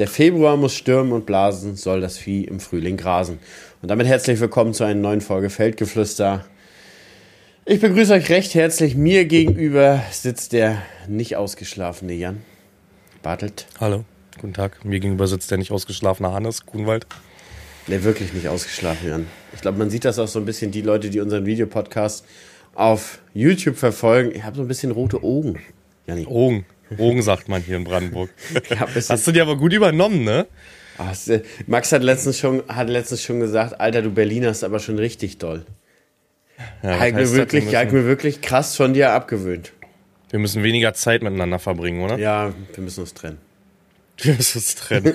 Der Februar muss stürmen und blasen, soll das Vieh im Frühling grasen. Und damit herzlich willkommen zu einer neuen Folge Feldgeflüster. Ich begrüße euch recht herzlich. Mir gegenüber sitzt der nicht ausgeschlafene Jan Bartelt. Hallo, guten Tag. Mir gegenüber sitzt der nicht ausgeschlafene Hannes Kuhnwald. Der wirklich nicht ausgeschlafen, Jan. Ich glaube, man sieht das auch so ein bisschen, die Leute, die unseren Videopodcast auf YouTube verfolgen. Ich habe so ein bisschen rote Augen. Janni. Augen. Augen sagt man hier in Brandenburg. Ja, Hast du dir aber gut übernommen, ne? Ach, Max hat letztens, schon, hat letztens schon gesagt, Alter, du Berliner ist aber schon richtig doll. Ja, hat mir, wirklich, müssen, hat mir wirklich krass von dir abgewöhnt. Wir müssen weniger Zeit miteinander verbringen, oder? Ja, wir müssen uns trennen. Wir müssen uns trennen.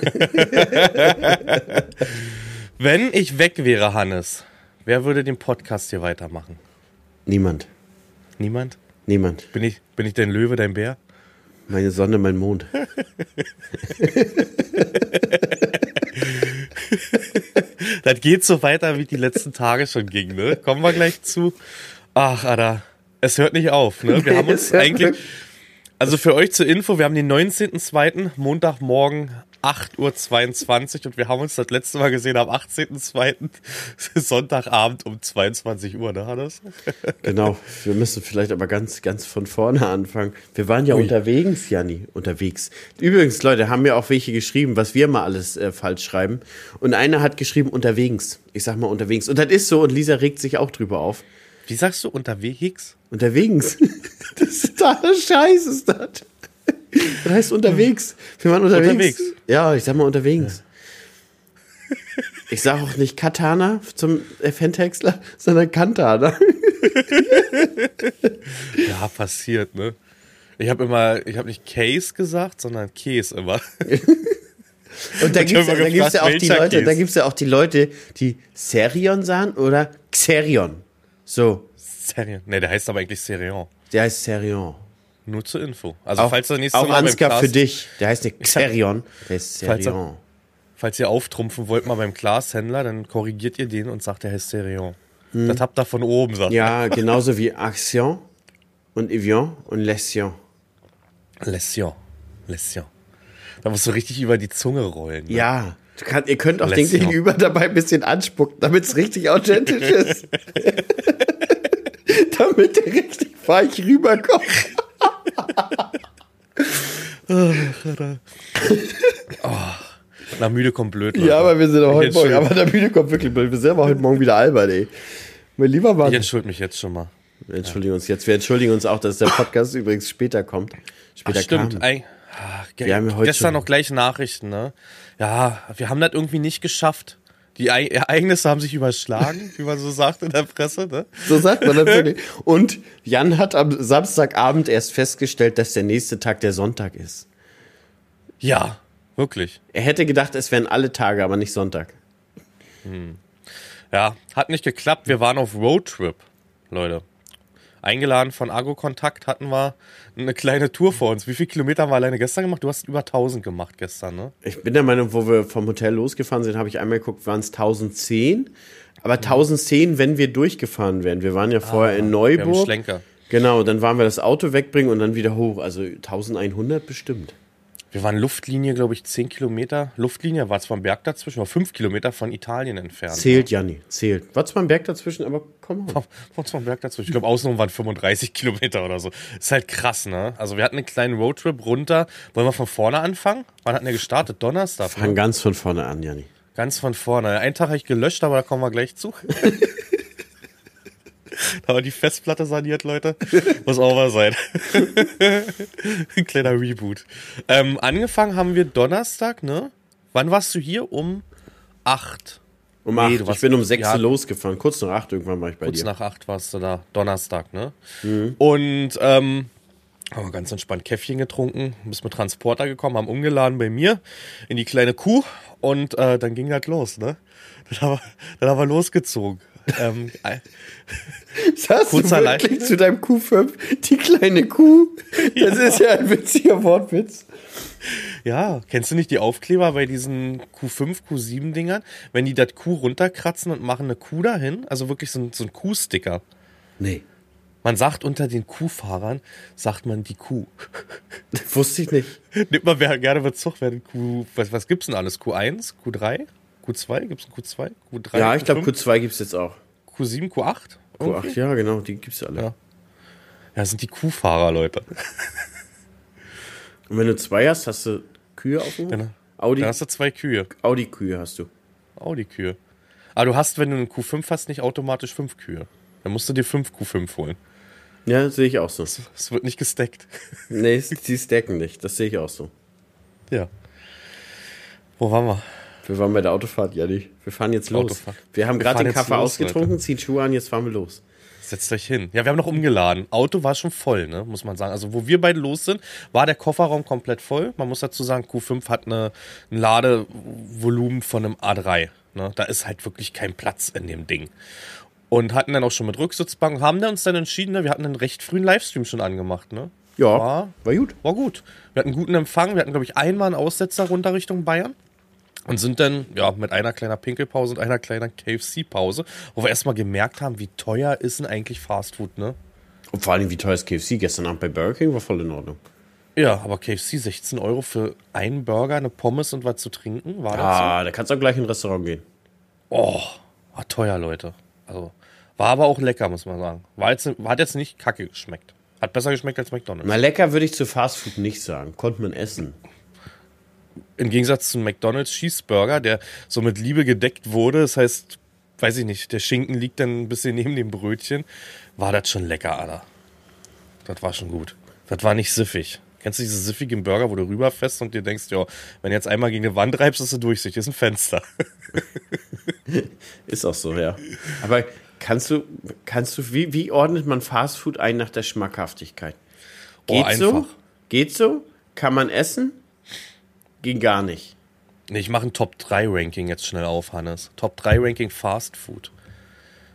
Wenn ich weg wäre, Hannes, wer würde den Podcast hier weitermachen? Niemand. Niemand? Niemand. Bin ich, bin ich dein Löwe, dein Bär? Meine Sonne, mein Mond. das geht so weiter, wie die letzten Tage schon ging, ne? Kommen wir gleich zu. Ach, Ada, es hört nicht auf, ne? Wir haben uns eigentlich. Also für euch zur Info, wir haben den 19.02. Montagmorgen 8.22 Uhr und wir haben uns das letzte Mal gesehen am 18.02. Sonntagabend um 22 Uhr, ne, Hannes? Genau, wir müssen vielleicht aber ganz, ganz von vorne anfangen. Wir waren ja Ui. unterwegs, Janni, unterwegs. Übrigens, Leute, haben mir auch welche geschrieben, was wir mal alles äh, falsch schreiben. Und einer hat geschrieben unterwegs. Ich sag mal unterwegs. Und das ist so und Lisa regt sich auch drüber auf. Wie sagst du unterwegs? Unterwegs. das ist totaler Scheiß, ist das. Das heißt unterwegs. Wir waren unterwegs. Unterwegs. Ja, ich sag mal unterwegs. Ich sag auch nicht Katana zum Fentexler, sondern Kantana. ja, passiert, ne? Ich habe immer, ich habe nicht Case gesagt, sondern Case immer. Und da gibt es ja auch die Leute, Case? da gibt's ja auch die Leute, die Serion sagen oder Xerion. So. Serion. Ne, der heißt aber eigentlich Serion. Der heißt Serion. Nur zur Info. Also auch, falls der nächste auch Mal Ansgar für dich. Der heißt nicht Xerion, der ist Serion. Falls, falls, ihr auftrumpfen wollt mal beim Glashändler, dann korrigiert ihr den und sagt, der heißt Serion. Hm. Das habt ihr von oben, sagt Ja, genauso wie Action und Evian und Lession. Lession. Lession. Da musst du richtig über die Zunge rollen. Ne? Ja. Kann, ihr könnt auch Lession. den Gegenüber dabei ein bisschen anspucken, damit es richtig authentisch ist. damit der richtig weich rüberkommt oh, na, müde kommt blöd. Leute. Ja, aber wir sind auch heute Morgen. Aber der müde kommt wirklich blöd. Wir sind aber heute Morgen wieder albern, ey. Mein lieber Mann. Ich entschuldige mich jetzt schon mal. Wir entschuldigen uns jetzt. Wir entschuldigen uns auch, dass der Podcast übrigens später kommt. Später Ach, stimmt. Kam. Ach, wir haben ja heute gestern noch gleich Nachrichten, ne? Ja, wir haben das irgendwie nicht geschafft. Die Ereignisse haben sich überschlagen, wie man so sagt in der Presse. Ne? So sagt man natürlich. Und Jan hat am Samstagabend erst festgestellt, dass der nächste Tag der Sonntag ist. Ja, wirklich. Er hätte gedacht, es wären alle Tage, aber nicht Sonntag. Hm. Ja, hat nicht geklappt. Wir waren auf Roadtrip, Leute eingeladen von Agro-Kontakt hatten wir eine kleine Tour vor uns. Wie viele Kilometer haben wir alleine gestern gemacht? Du hast über 1000 gemacht gestern, ne? Ich bin der Meinung, wo wir vom Hotel losgefahren sind, habe ich einmal geguckt, waren es 1010. Aber 1010, wenn wir durchgefahren wären. Wir waren ja vorher ah, in Neuburg. Wir haben Schlenker. Genau, dann waren wir das Auto wegbringen und dann wieder hoch. Also 1100 bestimmt. Wir waren Luftlinie, glaube ich, 10 Kilometer. Luftlinie war zwar ein Berg dazwischen, aber 5 Kilometer von Italien entfernt. Zählt, Janni, zählt. War zwar ein Berg dazwischen, aber komm mal. War zwar ein Berg dazwischen. Ich glaube, außenrum waren 35 Kilometer oder so. Ist halt krass, ne? Also, wir hatten einen kleinen Roadtrip runter. Wollen wir von vorne anfangen? Wann hatten wir gestartet? Donnerstag? Fang ne? ganz von vorne an, Janni. Ganz von vorne. Einen Tag habe ich gelöscht, aber da kommen wir gleich zu. Da war die Festplatte saniert, Leute. Muss auch mal sein. Ein kleiner Reboot. Ähm, angefangen haben wir Donnerstag, ne? Wann warst du hier? Um acht. Um acht. Nee, ich bin um sechs ja, losgefahren. Kurz nach acht irgendwann war ich bei kurz dir. Kurz nach acht warst du da. Donnerstag, ne? Mhm. Und, ähm, haben wir ganz entspannt Käffchen getrunken, bis mit Transporter gekommen, haben umgeladen bei mir in die kleine Kuh und äh, dann ging das los, ne? Dann haben wir, dann haben wir losgezogen. Ähm, Sagst du wirklich zu deinem Q5 die kleine Kuh? Das ja. ist ja ein witziger Wortwitz. Ja, kennst du nicht die Aufkleber bei diesen Q5, Q7-Dingern? Wenn die das Q runterkratzen und machen eine Kuh dahin, also wirklich so ein, so ein Q-Sticker. Nee. Man sagt unter den Kuhfahrern, sagt man die Kuh. Wusste ich nicht. Nimmt man gerne Bezug, wer den Q, was, was gibt's denn alles? Q1, Q3, Q2, gibt's ein Q2, Q3? Ja, ich glaube Q5, Q2 gibt's jetzt auch. Q7, Q8? Irgendwie? Q8, ja, genau, die gibt's alle. Ja. Ja, das sind die Kuhfahrer, Leute. Und wenn du zwei hast, hast du Kühe auf dem? Genau. Audi, Da hast du zwei Kühe. Audi-Kühe hast du. Audi-Kühe. Aber du hast, wenn du einen Q5 hast, nicht automatisch fünf Kühe. Dann musst du dir fünf Q5 holen. Ja, sehe ich auch so. Es wird nicht gesteckt. Nee, sie stacken nicht. Das sehe ich auch so. Ja. Wo waren wir? Wir waren bei der Autofahrt, ja nicht. Wir fahren jetzt los. Autofahrt. Wir haben gerade den Kaffee los, ausgetrunken, ziehen Schuhe an, jetzt fahren wir los. Setzt euch hin. Ja, wir haben noch umgeladen. Auto war schon voll, ne, muss man sagen. Also, wo wir beide los sind, war der Kofferraum komplett voll. Man muss dazu sagen, Q5 hat eine, ein Ladevolumen von einem A3. Ne? Da ist halt wirklich kein Platz in dem Ding. Und hatten dann auch schon mit Rücksitzbank, haben dann uns dann entschieden, ne, wir hatten einen recht frühen Livestream schon angemacht, ne? Ja, War, war gut. war gut. Wir hatten guten Empfang. Wir hatten, glaube ich, einmal einen Aussetzer runter Richtung Bayern. Und sind dann, ja, mit einer kleiner Pinkelpause und einer kleinen KFC-Pause, wo wir erstmal gemerkt haben, wie teuer ist denn eigentlich Fastfood, ne? Und vor allem, wie teuer ist KFC? Gestern Abend bei Burger King war voll in Ordnung. Ja, aber KFC 16 Euro für einen Burger, eine Pommes und was zu trinken, war das Ah, da kannst du auch gleich in ein Restaurant gehen. so? Oh, war teuer, Leute. Also, war aber auch lecker, muss man sagen. War jetzt, hat jetzt nicht kacke geschmeckt. Hat besser geschmeckt als McDonalds. Na, lecker würde ich zu Fastfood nicht sagen. Konnte man essen. Im Gegensatz zu einem McDonalds Cheeseburger, der so mit Liebe gedeckt wurde, das heißt, weiß ich nicht, der Schinken liegt dann ein bisschen neben dem Brötchen, war das schon lecker, Alter. Das war schon gut. Das war nicht siffig. Kennst du diese siffigen Burger, wo du rüberfährst und dir denkst, ja, wenn du jetzt einmal gegen eine Wand reibst, ist du durchsichtig, ist ein Fenster. Ist auch so, ja. Aber kannst du, kannst du, wie, wie ordnet man Fastfood ein nach der Schmackhaftigkeit? Oh, Geht so? einfach. Geht so? Kann man essen? Ging gar nicht. Nee, ich mache ein Top 3 Ranking jetzt schnell auf, Hannes. Top 3 Ranking Fast Food.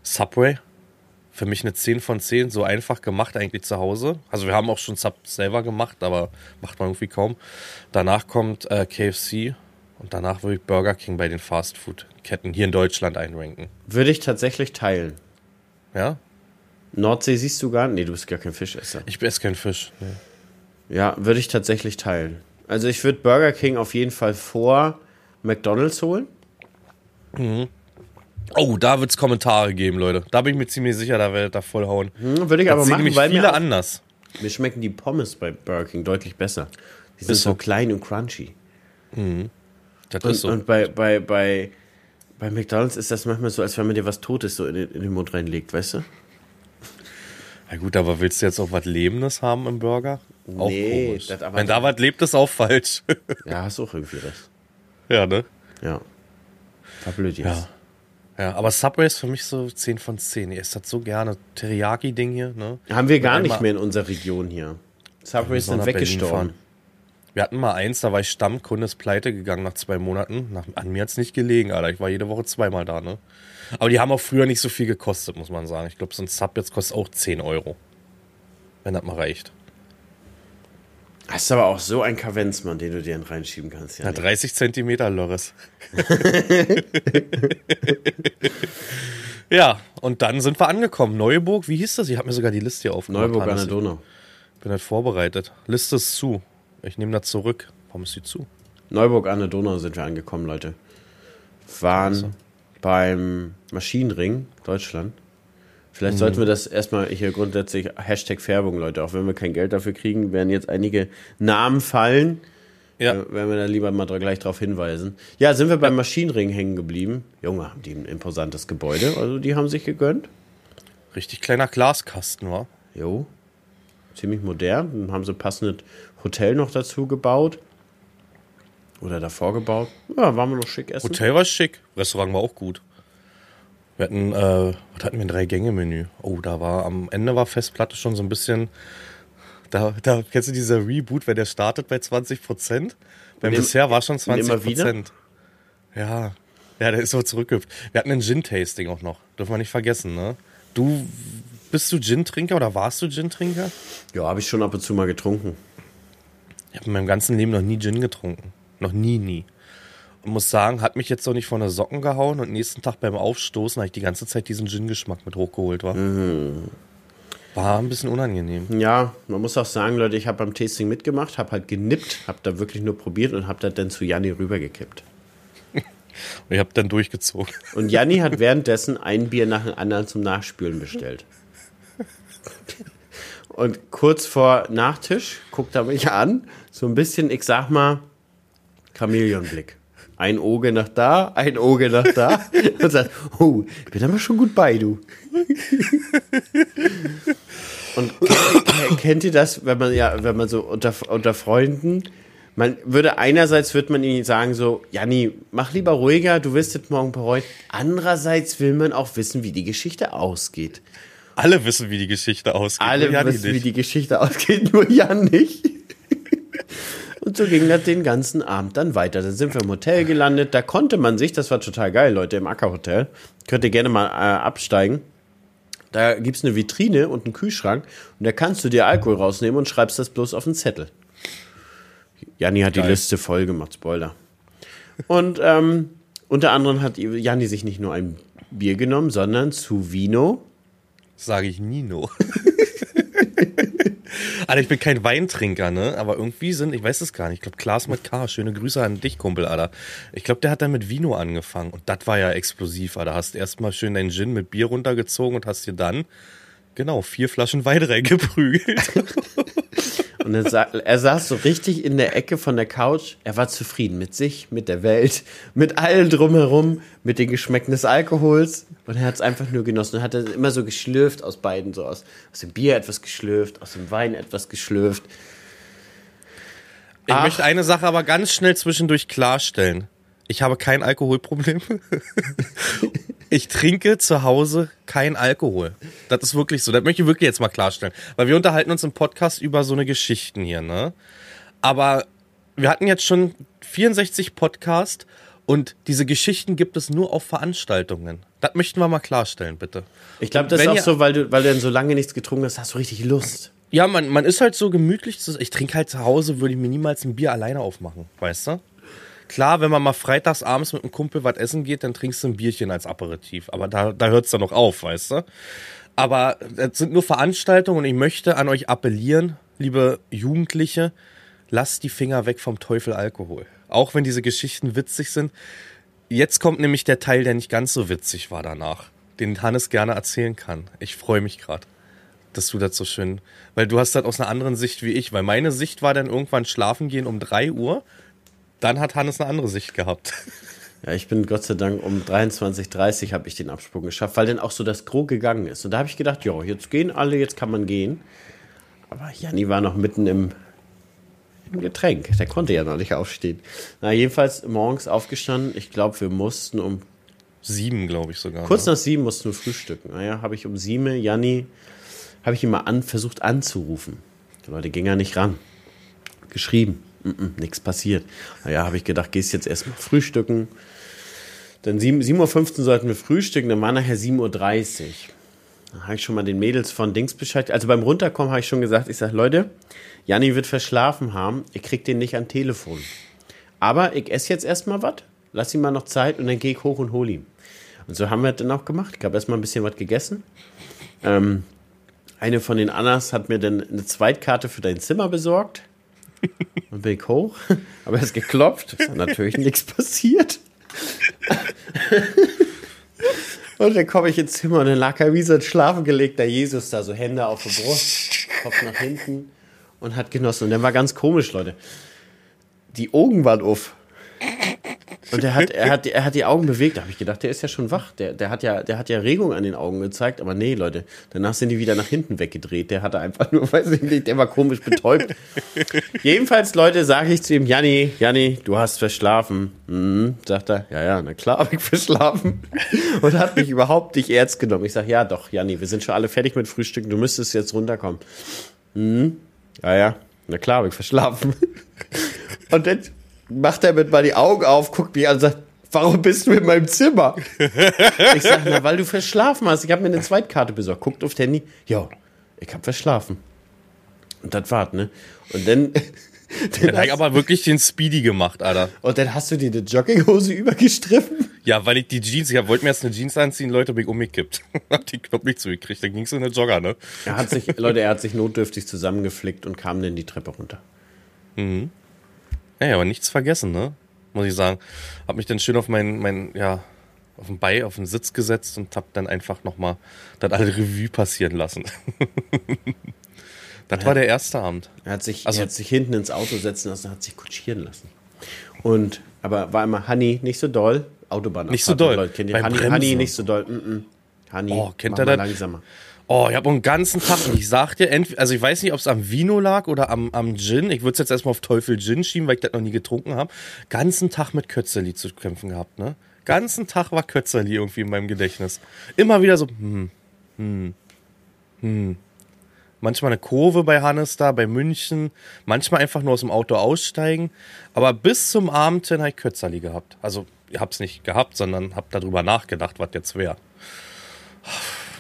Subway. Für mich eine 10 von 10, so einfach gemacht eigentlich zu Hause. Also wir haben auch schon Sub selber gemacht, aber macht man irgendwie kaum. Danach kommt äh, KFC und danach würde ich Burger King bei den Fast Food Ketten hier in Deutschland einranken. Würde ich tatsächlich teilen. Ja? Nordsee siehst du gar nicht. Nee, du bist gar kein Fischesser. Ich esse kein Fisch. Nee. Ja, würde ich tatsächlich teilen. Also ich würde Burger King auf jeden Fall vor McDonalds holen. Oh, da wird's Kommentare geben, Leute. Da bin ich mir ziemlich sicher, da werdet ihr voll hauen. Hm, würde ich Das aber machen, nämlich weil viele mir, anders. mir schmecken die Pommes bei Burger King deutlich besser. Die sind so so. klein und crunchy. Das Und, ist so. und bei, bei, bei, bei McDonalds ist das manchmal so, als wenn man dir was Totes so in den, in den Mund reinlegt, weißt du? Ja gut, aber willst du jetzt auch was Lebendes haben im Burger? Auch Nee, komisch. das aber Wenn da was lebt, ist auch falsch. Ja, hast auch irgendwie recht. ja, ne? Ja. War blöd jetzt. Ja. Ja, aber Subway ist für mich so 10 von 10. Ihr isst das so gerne. Teriyaki-Ding hier, ne? Haben wir gar nicht mehr in unserer Region hier. Sind nach Berlin weggestorben. Wir hatten mal eins, da war ich Stammkunde, ist pleite gegangen nach zwei Monaten. Nach, an mir hat's nicht gelegen, Alter. Ich war jede Woche zweimal da, ne? Aber die haben auch früher nicht so viel gekostet, muss man sagen. Ich glaube, so ein Sub jetzt kostet auch 10 Euro. Wenn das mal reicht. Das ist aber auch so ein Kavenzmann, den du dir dann reinschieben kannst. Ja, Ja, 30 Zentimeter Loris. ja, und dann sind wir angekommen. Neuburg, wie hieß das? Ich habe mir sogar die Liste hier aufgemacht. Neuburg an der Donau. Ich bin halt vorbereitet. Liste ist zu. Ich nehme das zurück. Warum ist sie zu? Neuburg an der Donau sind wir angekommen, Leute. Waren Also. beim Maschinenring Deutschland. Vielleicht Mhm. sollten wir das erstmal hier grundsätzlich Hashtag Färbung, Leute. Auch wenn wir kein Geld dafür kriegen, werden jetzt einige Namen fallen. Ja. Äh, werden wir da lieber mal gleich darauf hinweisen. Ja, sind wir beim Maschinenring hängen geblieben. Junge, haben die ein imposantes Gebäude. Also die haben sich gegönnt. Richtig kleiner Glaskasten, war. Jo. Ziemlich modern. Dann haben sie passendes Hotel noch dazu gebaut. Oder davor gebaut. Ja, waren wir noch schick essen. Hotel war schick. Restaurant war auch gut. Wir hatten, äh, was hatten wir, ein Drei-Gänge-Menü. Oh, da war, am Ende war Festplatte schon so ein bisschen, da, da, kennst du dieser Reboot, wenn der startet bei 20 Prozent? Beim Dessert war schon und 20 immer wieder? Prozent. Ja. Ja, der ist so zurückgehüpft. Wir hatten ein Gin-Tasting auch noch. Dürfen wir nicht vergessen, ne? Du, bist du Gin-Trinker oder warst du Gin-Trinker? Ja, habe ich schon ab und zu mal getrunken. Ich habe in meinem ganzen Leben noch nie Gin getrunken. Noch nie, nie. Und muss sagen, hat mich jetzt noch nicht von der Socken gehauen und nächsten Tag beim Aufstoßen habe ich die ganze Zeit diesen Gin-Geschmack mit hochgeholt war. War ein bisschen unangenehm. Ja, man muss auch sagen, Leute, ich habe beim Tasting mitgemacht, habe halt genippt, habe da wirklich nur probiert und habe das dann zu Janni rübergekippt. Und ich habe dann durchgezogen. Und Janni hat währenddessen ein Bier nach dem anderen zum Nachspülen bestellt. Und kurz vor Nachtisch guckt er mich an, so ein bisschen, ich sag mal, Chamäleonblick. Ein Auge nach da, ein Auge nach da und sagt, oh, ich bin aber schon gut bei, du. Und kennt, kennt ihr das, wenn man ja, wenn man so unter, unter Freunden, man würde einerseits würde man ihnen sagen so, Janni, mach lieber ruhiger, du wirst es morgen bereuen. Andererseits will man auch wissen, wie die Geschichte ausgeht. Alle wissen, wie die Geschichte ausgeht. Alle wissen, wie nicht. die Geschichte ausgeht, nur Jan nicht. Und so ging das den ganzen Abend dann weiter. Dann sind wir im Hotel gelandet. Da konnte man sich, das war total geil, Leute, im Ackerhotel. Könnt ihr gerne mal äh, absteigen. Da gibt's eine Vitrine und einen Kühlschrank. Und da kannst du dir Alkohol rausnehmen und schreibst das bloß auf einen Zettel. Janni hat die Geil. Liste voll gemacht, Spoiler. Und ähm, unter anderem hat Janni sich nicht nur ein Bier genommen, sondern zu Vino Sage ich Nino. Alter, ich bin kein Weintrinker, ne? Aber irgendwie sind, ich weiß es gar nicht. Ich glaube, Klaas mit K. Schöne Grüße an dich, Kumpel, Alter. Ich glaube, der hat dann mit Vino angefangen. Und das war ja explosiv, Alter. Hast erstmal schön deinen Gin mit Bier runtergezogen und hast dir dann, genau, vier Flaschen Wein reingeprügelt. Und er, sa er saß so richtig in der Ecke von der Couch. Er war zufrieden mit sich, mit der Welt, mit allem drumherum, mit den Geschmäcken des Alkohols. Und er hat es einfach nur genossen. Und hat er immer so geschlürft aus beiden, so aus, aus dem Bier etwas geschlürft, aus dem Wein etwas geschlürft. Ich Ach. möchte eine Sache aber ganz schnell zwischendurch klarstellen. Ich habe kein Alkoholproblem. Ich trinke zu Hause kein Alkohol. Das ist wirklich so. Das möchte ich wirklich jetzt mal klarstellen. Weil wir unterhalten uns im Podcast über so eine Geschichten hier, ne? Aber wir hatten jetzt schon 64 Podcasts und diese Geschichten gibt es nur auf Veranstaltungen. Das möchten wir mal klarstellen, bitte. Ich glaube, das ist auch so, weil du, weil du dann so lange nichts getrunken hast, hast du richtig Lust. Ja, man, man ist halt so gemütlich. zu- Ich trinke halt zu Hause, würde ich mir niemals ein Bier alleine aufmachen, weißt du? Klar, wenn man mal freitags abends mit einem Kumpel was essen geht, dann trinkst du ein Bierchen als Aperitif. Aber da, da hört es dann noch auf, weißt du? Aber es sind nur Veranstaltungen und ich möchte an euch appellieren, liebe Jugendliche, lasst die Finger weg vom Teufel Alkohol. Auch wenn diese Geschichten witzig sind. Jetzt kommt nämlich der Teil, der nicht ganz so witzig war danach, den Hannes gerne erzählen kann. Ich freue mich gerade dass du das so schön, weil du hast das aus einer anderen Sicht wie ich, weil meine Sicht war dann irgendwann schlafen gehen um 3 Uhr, dann hat Hannes eine andere Sicht gehabt. Ja, ich bin Gott sei Dank um 23.30 habe ich den Absprung geschafft, weil dann auch so das Gros gegangen ist. Und da habe ich gedacht, ja, jetzt gehen alle, jetzt kann man gehen. Aber Janni war noch mitten im, im Getränk. Der konnte ja noch nicht aufstehen. Na, jedenfalls morgens aufgestanden. Ich glaube, wir mussten um Sieben, glaube ich sogar. kurz ne? nach sieben mussten wir frühstücken. Naja, habe ich um sieben Janni, habe ich ihn mal an, versucht anzurufen. Die Leute gingen ja nicht ran. Geschrieben. Nichts passiert. Naja, habe ich gedacht, gehst jetzt erstmal frühstücken. Dann 7 7.15 Uhr sollten wir frühstücken, dann war nachher 7.30 Uhr. Dann habe ich schon mal den Mädels von Dings Bescheid. Also beim Runterkommen habe ich schon gesagt, ich sage, Leute, Janni wird verschlafen haben, ich krieg den nicht an Telefon. Aber ich esse jetzt erstmal was, lass ihm mal noch Zeit und dann gehe ich hoch und hol ihn. Und so haben wir das dann auch gemacht. Ich habe erstmal ein bisschen was gegessen. Ähm, eine von den Annas hat mir dann eine Zweitkarte für dein Zimmer besorgt. Und bin ich hoch, aber es geklopft. Ist natürlich nichts passiert. Und dann komme ich ins Zimmer und dann lag er wie so ein schlafengelegter Jesus da, so Hände auf der Brust, Kopf nach hinten und hat genossen. Und der war ganz komisch, Leute. Die Augen waren auf. Und er hat, er hat, er hat die Augen bewegt. Da habe ich gedacht, der ist ja schon wach. Der, der, hat ja, der hat ja Regung an den Augen gezeigt. Aber nee, Leute. Danach sind die wieder nach hinten weggedreht. Der hatte einfach nur, weiß ich nicht, der war komisch betäubt. Jedenfalls, Leute, sage ich zu ihm, Janni, Janni, du hast verschlafen. Mhm, sagt er, ja, ja, na klar, habe ich verschlafen. Und hat mich überhaupt nicht ernst genommen. Ich sage, ja doch, Janni, wir sind schon alle fertig mit Frühstücken. Du müsstest jetzt runterkommen. Mhm, ja, ja, na klar, habe ich verschlafen. Und dann macht er mit mal die Augen auf, guckt mich an und sagt, warum bist du in meinem Zimmer? Ich sag, na, weil du verschlafen hast. Ich habe mir eine Zweitkarte besorgt. Guckt auf Handy. Ja, ich habe verschlafen. Und das war's, ne? Und dann, dann hat aber wirklich den Speedy gemacht, Alter. und dann hast du dir die Jogginghose übergestriffen. Ja, weil ich die Jeans, ich wollte mir jetzt eine Jeans anziehen, Leute, bin ich umgekippt. Hab die Knopf nicht zugekriegt, dann ging es in eine Jogger, ne? Er hat sich, Leute, er hat sich notdürftig zusammengeflickt und kam dann die Treppe runter. Ja, aber nichts vergessen, ne? Muss ich sagen. Hab mich dann schön auf meinen, mein, ja, auf den Bei, auf den Sitz gesetzt und hab dann einfach nochmal das alle Revue passieren lassen. das war der erste Abend. Er hat sich, Also- er hat sich hinten ins Auto setzen lassen hat sich kutschieren lassen. Und, aber war immer, Honey, nicht so doll. Autobahn. Nicht so doll. Leute, kennt ihr Honey. Honey, nicht so doll. Mm -mm. Honey, Oh, kennt mal das? langsamer. Oh, ich habe einen ganzen Tag, und ich sag dir, also ich weiß nicht, ob es am Vino lag oder am, am Gin. Ich würde es jetzt erstmal auf Teufel Gin schieben, weil ich das noch nie getrunken habe. Ganzen Tag mit Kötzerli zu kämpfen gehabt, ne? Ganzen Tag war Kötzerli irgendwie in meinem Gedächtnis. Immer wieder so, hm, hm, hm. Manchmal eine Kurve bei Hannes da, bei München. Manchmal einfach nur aus dem Auto aussteigen. Aber bis zum Abend hin habe ich Kötzerli gehabt. Also, ich hab's nicht gehabt, sondern hab darüber nachgedacht, was jetzt wäre.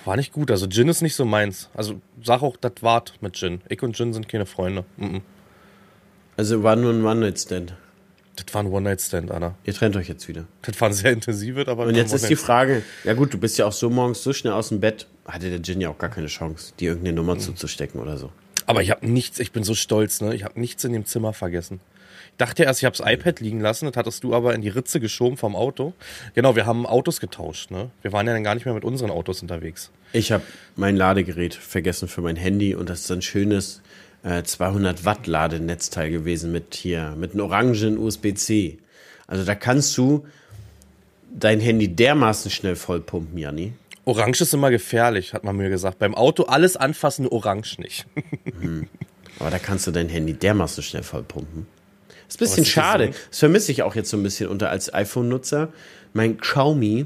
War nicht gut. Also Gin ist nicht so meins. Also sag auch, das wart mit Gin. Ich und Gin sind keine Freunde. Mhm. Also war nur ein One-Night-Stand. Das war ein One-Night-Stand, Anna. Ihr trennt euch jetzt wieder. Das war ein sehr intensives, aber. Und jetzt ist die Frage, ja gut, du bist ja auch so morgens so schnell aus dem Bett, hatte der Gin ja auch gar keine Chance, dir irgendeine Nummer zuzustecken oder so. Aber ich habe nichts, ich bin so stolz, ne? Ich habe nichts in dem Zimmer vergessen. Ich dachte erst, ich habe das iPad liegen lassen, das hattest du aber in die Ritze geschoben vom Auto. Genau, wir haben Autos getauscht, ne? Wir waren ja dann gar nicht mehr mit unseren Autos unterwegs. Ich habe mein Ladegerät vergessen für mein Handy und das ist ein schönes äh, 200 Watt Ladenetzteil gewesen mit hier, mit einem orangen USB-C. Also da kannst du dein Handy dermaßen schnell vollpumpen, Janni. Orange ist immer gefährlich, hat man mir gesagt. Beim Auto alles anfassen, Orange nicht. Aber da kannst du dein Handy dermaßen schnell vollpumpen. Ist ein bisschen ist das schade. denn? Das vermisse ich auch jetzt so ein bisschen unter als iPhone-Nutzer. Mein Xiaomi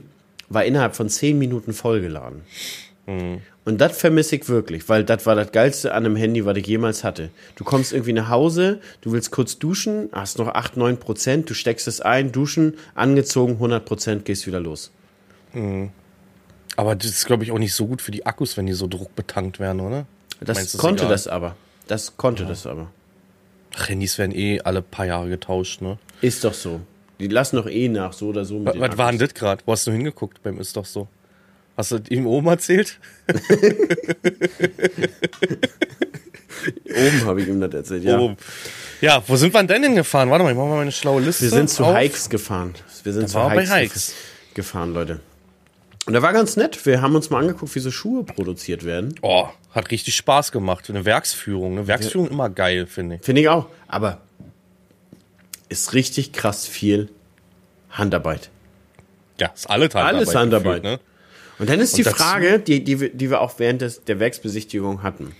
war innerhalb von 10 Minuten vollgeladen. Mhm. Und das vermisse ich wirklich, weil das war das Geilste an einem Handy, was ich jemals hatte. Du kommst irgendwie nach Hause, du willst kurz duschen, hast noch 8, 9 Prozent, du steckst es ein, duschen, angezogen, 100 Prozent, gehst wieder los. Aber das ist, glaube ich, auch nicht so gut für die Akkus, wenn die so druckbetankt werden, oder? Das Meinst konnte das aber. Das konnte das aber. Ach, Handys werden eh alle paar Jahre getauscht, ne? Ist doch so. Die lassen doch eh nach, so oder so. Mit Was, war denn das gerade? Wo hast du hingeguckt beim Ist doch so? Hast du ihm oben erzählt? Oben habe ich ihm das erzählt, ja. Oben. Ja, wo sind wir denn hingefahren? Warte mal, ich mach mal meine schlaue Liste. Wir sind zu auf. Hikes gefahren. Wir sind Da zu Hikes, Hikes. gefahren, Leute. Und da war ganz nett. Wir haben uns mal angeguckt, wie so Schuhe produziert werden. Oh, hat richtig Spaß gemacht. Eine Werksführung. Eine Werksführung immer geil, finde ich. Finde ich auch. Aber ist richtig krass viel Handarbeit. Ja, ist alle Handarbeit. Alles Handarbeit. gefühlt, ne? Und dann ist Und die Frage, die, die, wir- die wir auch während des, der Werksbesichtigung hatten.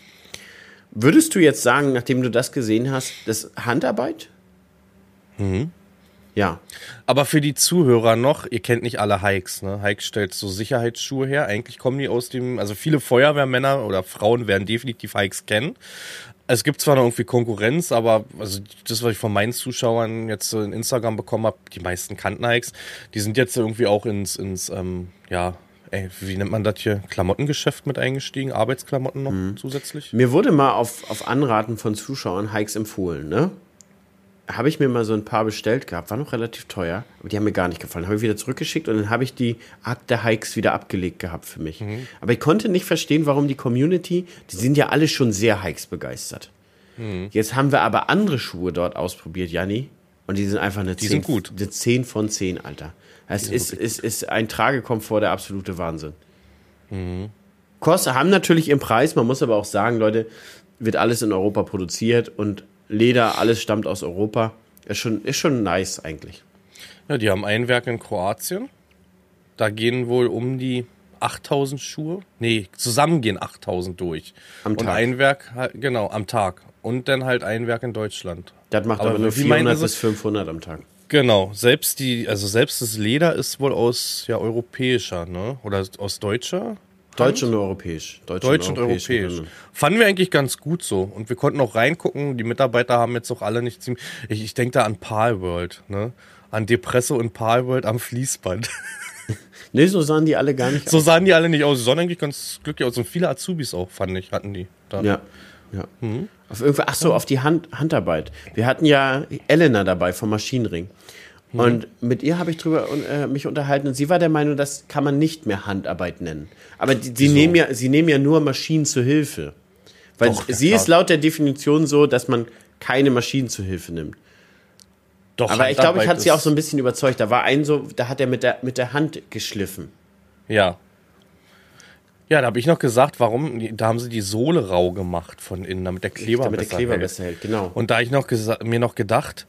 Würdest du jetzt sagen, nachdem du das gesehen hast, das Handarbeit? Mhm. Ja. Aber für die Zuhörer noch, ihr kennt nicht alle Hikes, ne? Hike stellt so Sicherheitsschuhe her. Eigentlich kommen die aus dem, also viele Feuerwehrmänner oder Frauen werden definitiv Hikes kennen. Es gibt zwar noch irgendwie Konkurrenz, aber also das, was ich von meinen Zuschauern jetzt in Instagram bekommen habe, die meisten kannten Hikes, die sind jetzt irgendwie auch ins, ins ähm, ja, ey, wie nennt man das hier, Klamottengeschäft mit eingestiegen, Arbeitsklamotten noch zusätzlich. Mir wurde mal auf, auf Anraten von Zuschauern Hikes empfohlen, ne? Habe ich mir mal so ein paar bestellt gehabt, war noch relativ teuer, aber die haben mir gar nicht gefallen. Habe ich wieder zurückgeschickt und dann habe ich die Art der Hikes wieder abgelegt gehabt für mich. Aber ich konnte nicht verstehen, warum die Community, die sind ja alle schon sehr Hikes begeistert. Jetzt haben wir aber andere Schuhe dort ausprobiert, Janni, und die sind einfach eine 10, sind gut. eine 10 von 10, Alter. Es ist, ist, ist ein Tragekomfort der absolute Wahnsinn. Kosten haben natürlich ihren Preis, man muss aber auch sagen, Leute, wird alles in Europa produziert und Leder, alles stammt aus Europa. Ist schon, ist schon nice eigentlich. Ja, die haben ein Werk in Kroatien. Da gehen wohl um die 8000 Schuhe. Nee, zusammen gehen 8000 durch. Am Und Tag. ein Werk, halt- genau, am Tag. Und dann halt ein Werk in Deutschland. Das macht Aber aber, nur wie meinen 400 Sie- bis 500 am Tag. Genau, selbst die, also selbst das Leder ist wohl aus ja europäischer, ne? Oder aus deutscher? Deutsch und europäisch. Deutsch, Deutsch und europäisch. europäisch. Fanden wir eigentlich ganz gut so. Und wir konnten auch reingucken. Die Mitarbeiter haben jetzt auch alle nicht ziemlich. Ich, ich denke da an Palworld, ne? An Depresso und Palworld am Fließband. Nee, so sahen die alle gar nicht So aus. sahen die alle nicht aus. Sie sahen eigentlich ganz glücklich aus. Und viele Azubis auch, fand ich, hatten die. Da. Ja. ja. Mhm. Auf irgendwie, ach so, auf die Hand, Handarbeit. Wir hatten ja Elena dabei vom Maschinenring. Mhm. Und mit ihr habe ich drüber äh, mich unterhalten und sie war der Meinung, das kann man nicht mehr Handarbeit nennen. Aber die, sie, nehmen ja, sie nehmen ja nur Maschinen zu Hilfe. Weil Doch, sie ist laut der Definition so, dass man keine Maschinen zu Hilfe nimmt. Doch, Aber ich glaube, ich hat sie auch so ein bisschen überzeugt. Da war ein so, da hat er mit der, mit der Hand geschliffen. Ja. Ja, da habe ich noch gesagt, warum, da haben sie die Sohle rau gemacht von innen, damit der Kleber, damit besser, der Kleber hält. besser hält. Genau. Und da habe ich noch mir noch gedacht,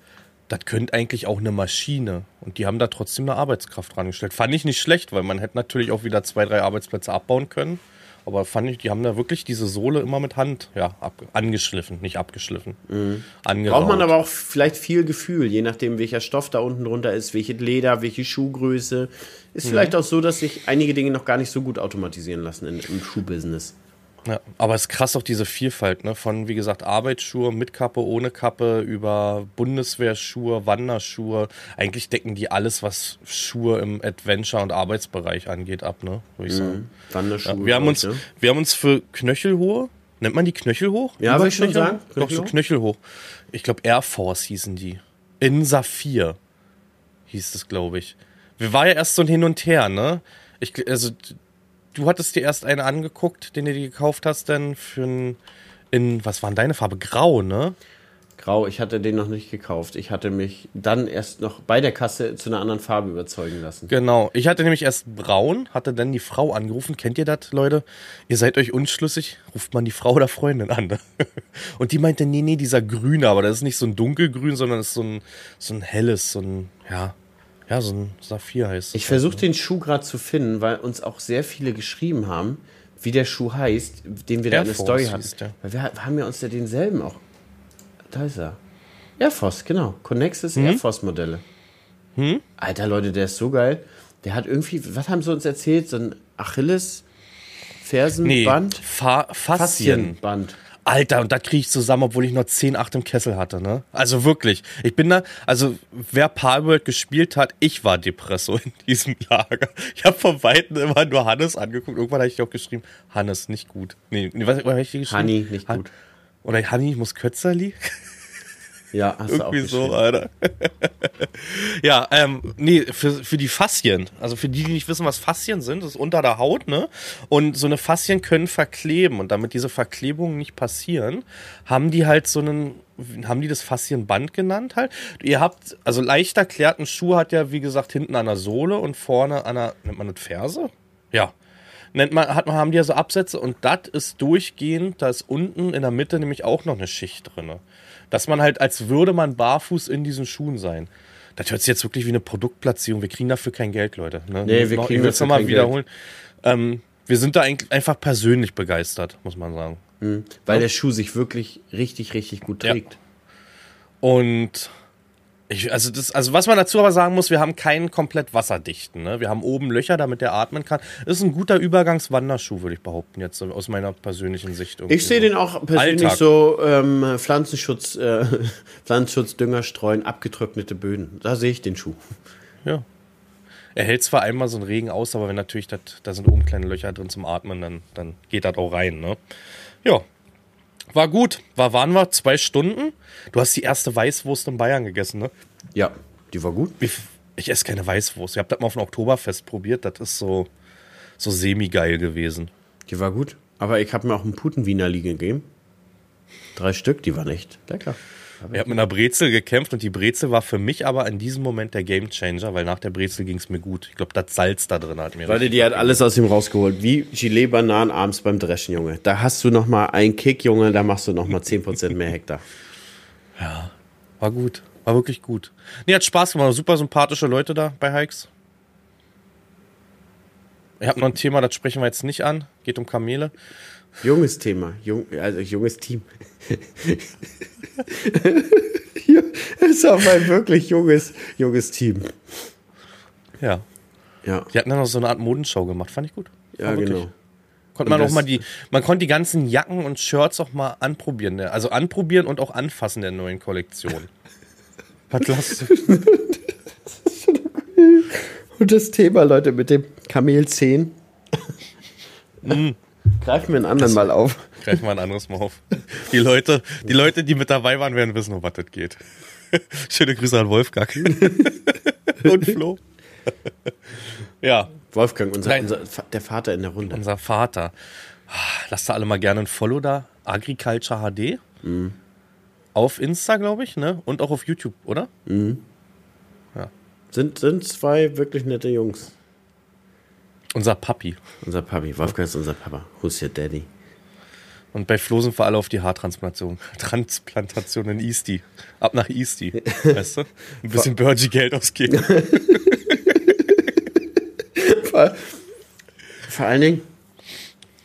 das könnte eigentlich auch eine Maschine. Und die haben da trotzdem eine Arbeitskraft rangestellt. Fand ich nicht schlecht, weil man hätte natürlich auch wieder zwei, drei Arbeitsplätze abbauen können. Aber fand ich, die haben da wirklich diese Sohle immer mit Hand ja, ab, angeschliffen, nicht abgeschliffen. Mhm. Braucht man aber auch vielleicht viel Gefühl, je nachdem, welcher Stoff da unten drunter ist, welche Leder, welche Schuhgröße. Ist mhm. vielleicht auch so, dass sich einige Dinge noch gar nicht so gut automatisieren lassen in, im Schuhbusiness. Ja, aber es ist krass auch diese Vielfalt, ne? Von, wie gesagt, Arbeitsschuhe mit Kappe, ohne Kappe, über Bundeswehrschuhe, Wanderschuhe. Eigentlich decken die alles, was Schuhe im Adventure- und Arbeitsbereich angeht, ab, ne? Würde ich mhm. sagen. Wanderschuhe. Ja, wir, haben uns, ne? wir haben uns für Knöchelhohe, nennt man die Knöchelhoch? Ja, würde ich schon sagen. Doch, so Knöchelhoch. Ich glaube, Air Force hießen die. In Saphir hieß es, glaube ich. Wir war ja erst so ein Hin und Her, ne? Ich, also du hattest dir erst eine angeguckt, den du dir gekauft hast, denn für ein, in, was war denn deine Farbe? Grau, ne? Grau, ich hatte den noch nicht gekauft. Ich hatte mich dann erst noch bei der Kasse zu einer anderen Farbe überzeugen lassen. Genau. Ich hatte nämlich erst braun, hatte dann die Frau angerufen. Kennt ihr das, Leute? Ihr seid euch unschlüssig, ruft man die Frau oder Freundin an. Ne? Und die meinte, nee, nee, dieser grüne, aber das ist nicht so ein dunkelgrün, sondern das ist so ein, so ein helles, so ein, ja, ja, so ein Saphir heißt es. Ich versuche halt, ne? den Schuh gerade zu finden, weil uns auch sehr viele geschrieben haben, wie der Schuh heißt, den wir Air da in der Story hatten. Weil wir, wir, haben ja uns ja denselben auch. Da ist er. Air Force, genau. Connexus hm? Air Force Modelle. Hm? Alter Leute, der ist so geil. Der hat irgendwie, was haben sie uns erzählt? So ein Achilles Fersenband? Nee, Fa Faszienband. Alter, und da kriege ich zusammen, obwohl ich nur 10, 8 im Kessel hatte, ne? Also wirklich. Ich bin da, also wer Palworld gespielt hat, ich war Depresso in diesem Lager. Ich habe von Weitem immer nur Hannes angeguckt. Irgendwann habe ich auch geschrieben, Hannes, nicht gut. Nee, was habe ich geschrieben? Hanni, nicht gut. Oder Hanni, ich muss Kötzerli? Ja, hast Irgendwie du auch so, Alter. ja, ähm, nee, für, für die Faszien, also für die, die nicht wissen, was Faszien sind, das ist unter der Haut, ne? Und so eine Faszien können verkleben und damit diese Verklebungen nicht passieren, haben die halt so einen, haben die das Faszienband genannt halt. Ihr habt, also leicht erklärt, ein Schuh hat ja, wie gesagt, hinten an der Sohle und vorne an der, nennt man das Ferse? Ja, nennt man, hat man, haben die ja so Absätze und das ist durchgehend, da ist unten in der Mitte nämlich auch noch eine Schicht drinne dass man halt, als würde man barfuß in diesen Schuhen sein. Das hört sich jetzt wirklich wie eine Produktplatzierung. Wir kriegen dafür kein Geld, Leute. Ne? Nee, wir kriegen das nochmal wiederholen. Ähm, wir sind da einfach persönlich begeistert, muss man sagen. Mhm, weil ja. der Schuh sich wirklich richtig, richtig gut trägt. Ja. Und ich, also, das, also was man dazu aber sagen muss, wir haben keinen komplett wasserdichten. Ne? Wir haben oben Löcher, damit er atmen kann. Das ist ein guter Übergangswanderschuh, würde ich behaupten, jetzt aus meiner persönlichen Sicht. Ich sehe den auch persönlich Alltag. so ähm, Pflanzenschutz, äh, Pflanzenschutz, Dünger streuen, abgetrocknete Böden. Da sehe ich den Schuh. Ja. Er hält zwar einmal so einen Regen aus, aber wenn natürlich dat, da sind oben kleine Löcher drin zum Atmen, dann, dann geht das auch rein. Ne? Ja, war gut. War, waren wir zwei Stunden. Du hast die erste Weißwurst in Bayern gegessen, ne? Ja, die war gut. Ich, ich esse keine Weißwurst. Ich habe das mal auf dem Oktoberfest probiert. Das ist so, so semi-geil gewesen. Die war gut. Aber ich habe mir auch einen Putenwiener liegen gegeben. Drei Stück, die waren echt lecker. Wir haben mit einer Brezel gekämpft und die Brezel war für mich aber in diesem Moment der Gamechanger, weil nach der Brezel ging es mir gut. Ich glaube, das Salz da drin hat mir. Leute, die hat alles aus ihm rausgeholt. Wie Gilet-Bananen abends beim Dreschen, Junge. Da hast du noch mal einen Kick, Junge, da machst du noch mal 10% mehr Hektar. Ja, war gut. War wirklich gut. Nee, hat Spaß gemacht. Super sympathische Leute da bei Hikes. Ich habe noch ein Thema, das sprechen wir jetzt nicht an. Geht um Kamele. Junges Thema, jung, also junges Team. ist auch ein wirklich junges, junges Team. Ja. Ja. Die hatten dann noch so eine Art Modenschau gemacht, fand ich gut. Ja, genau. Konnte man auch mal die, man konnte die ganzen Jacken und Shirts auch mal anprobieren, ne? also anprobieren und auch anfassen der neuen Kollektion. Was lasst du? und das Thema, Leute, mit dem Kamel 10. Mm. Greifen wir einen anderen das mal auf. Greifen wir ein anderes Mal auf. Die Leute, die Leute, die mit dabei waren, werden wissen, um was das geht. Schöne Grüße an Wolfgang. und Flo. ja. Wolfgang, unser, unser, der Vater in der Runde. Unser Vater. Lasst da alle mal gerne ein Follow da. Agriculture HD. Auf Insta, glaube ich, ne? Und auch auf YouTube, oder? Sind, sind zwei wirklich nette Jungs. Unser Papi. Unser Papi. Wolfgang ist unser Papa. Who's your daddy? Und bei Flo sind wir alle auf die Haartransplantation. Transplantation in Easty. Ab nach Easty. weißt du? Ein bisschen Burgy Geld ausgeben. Vor, vor allen Dingen,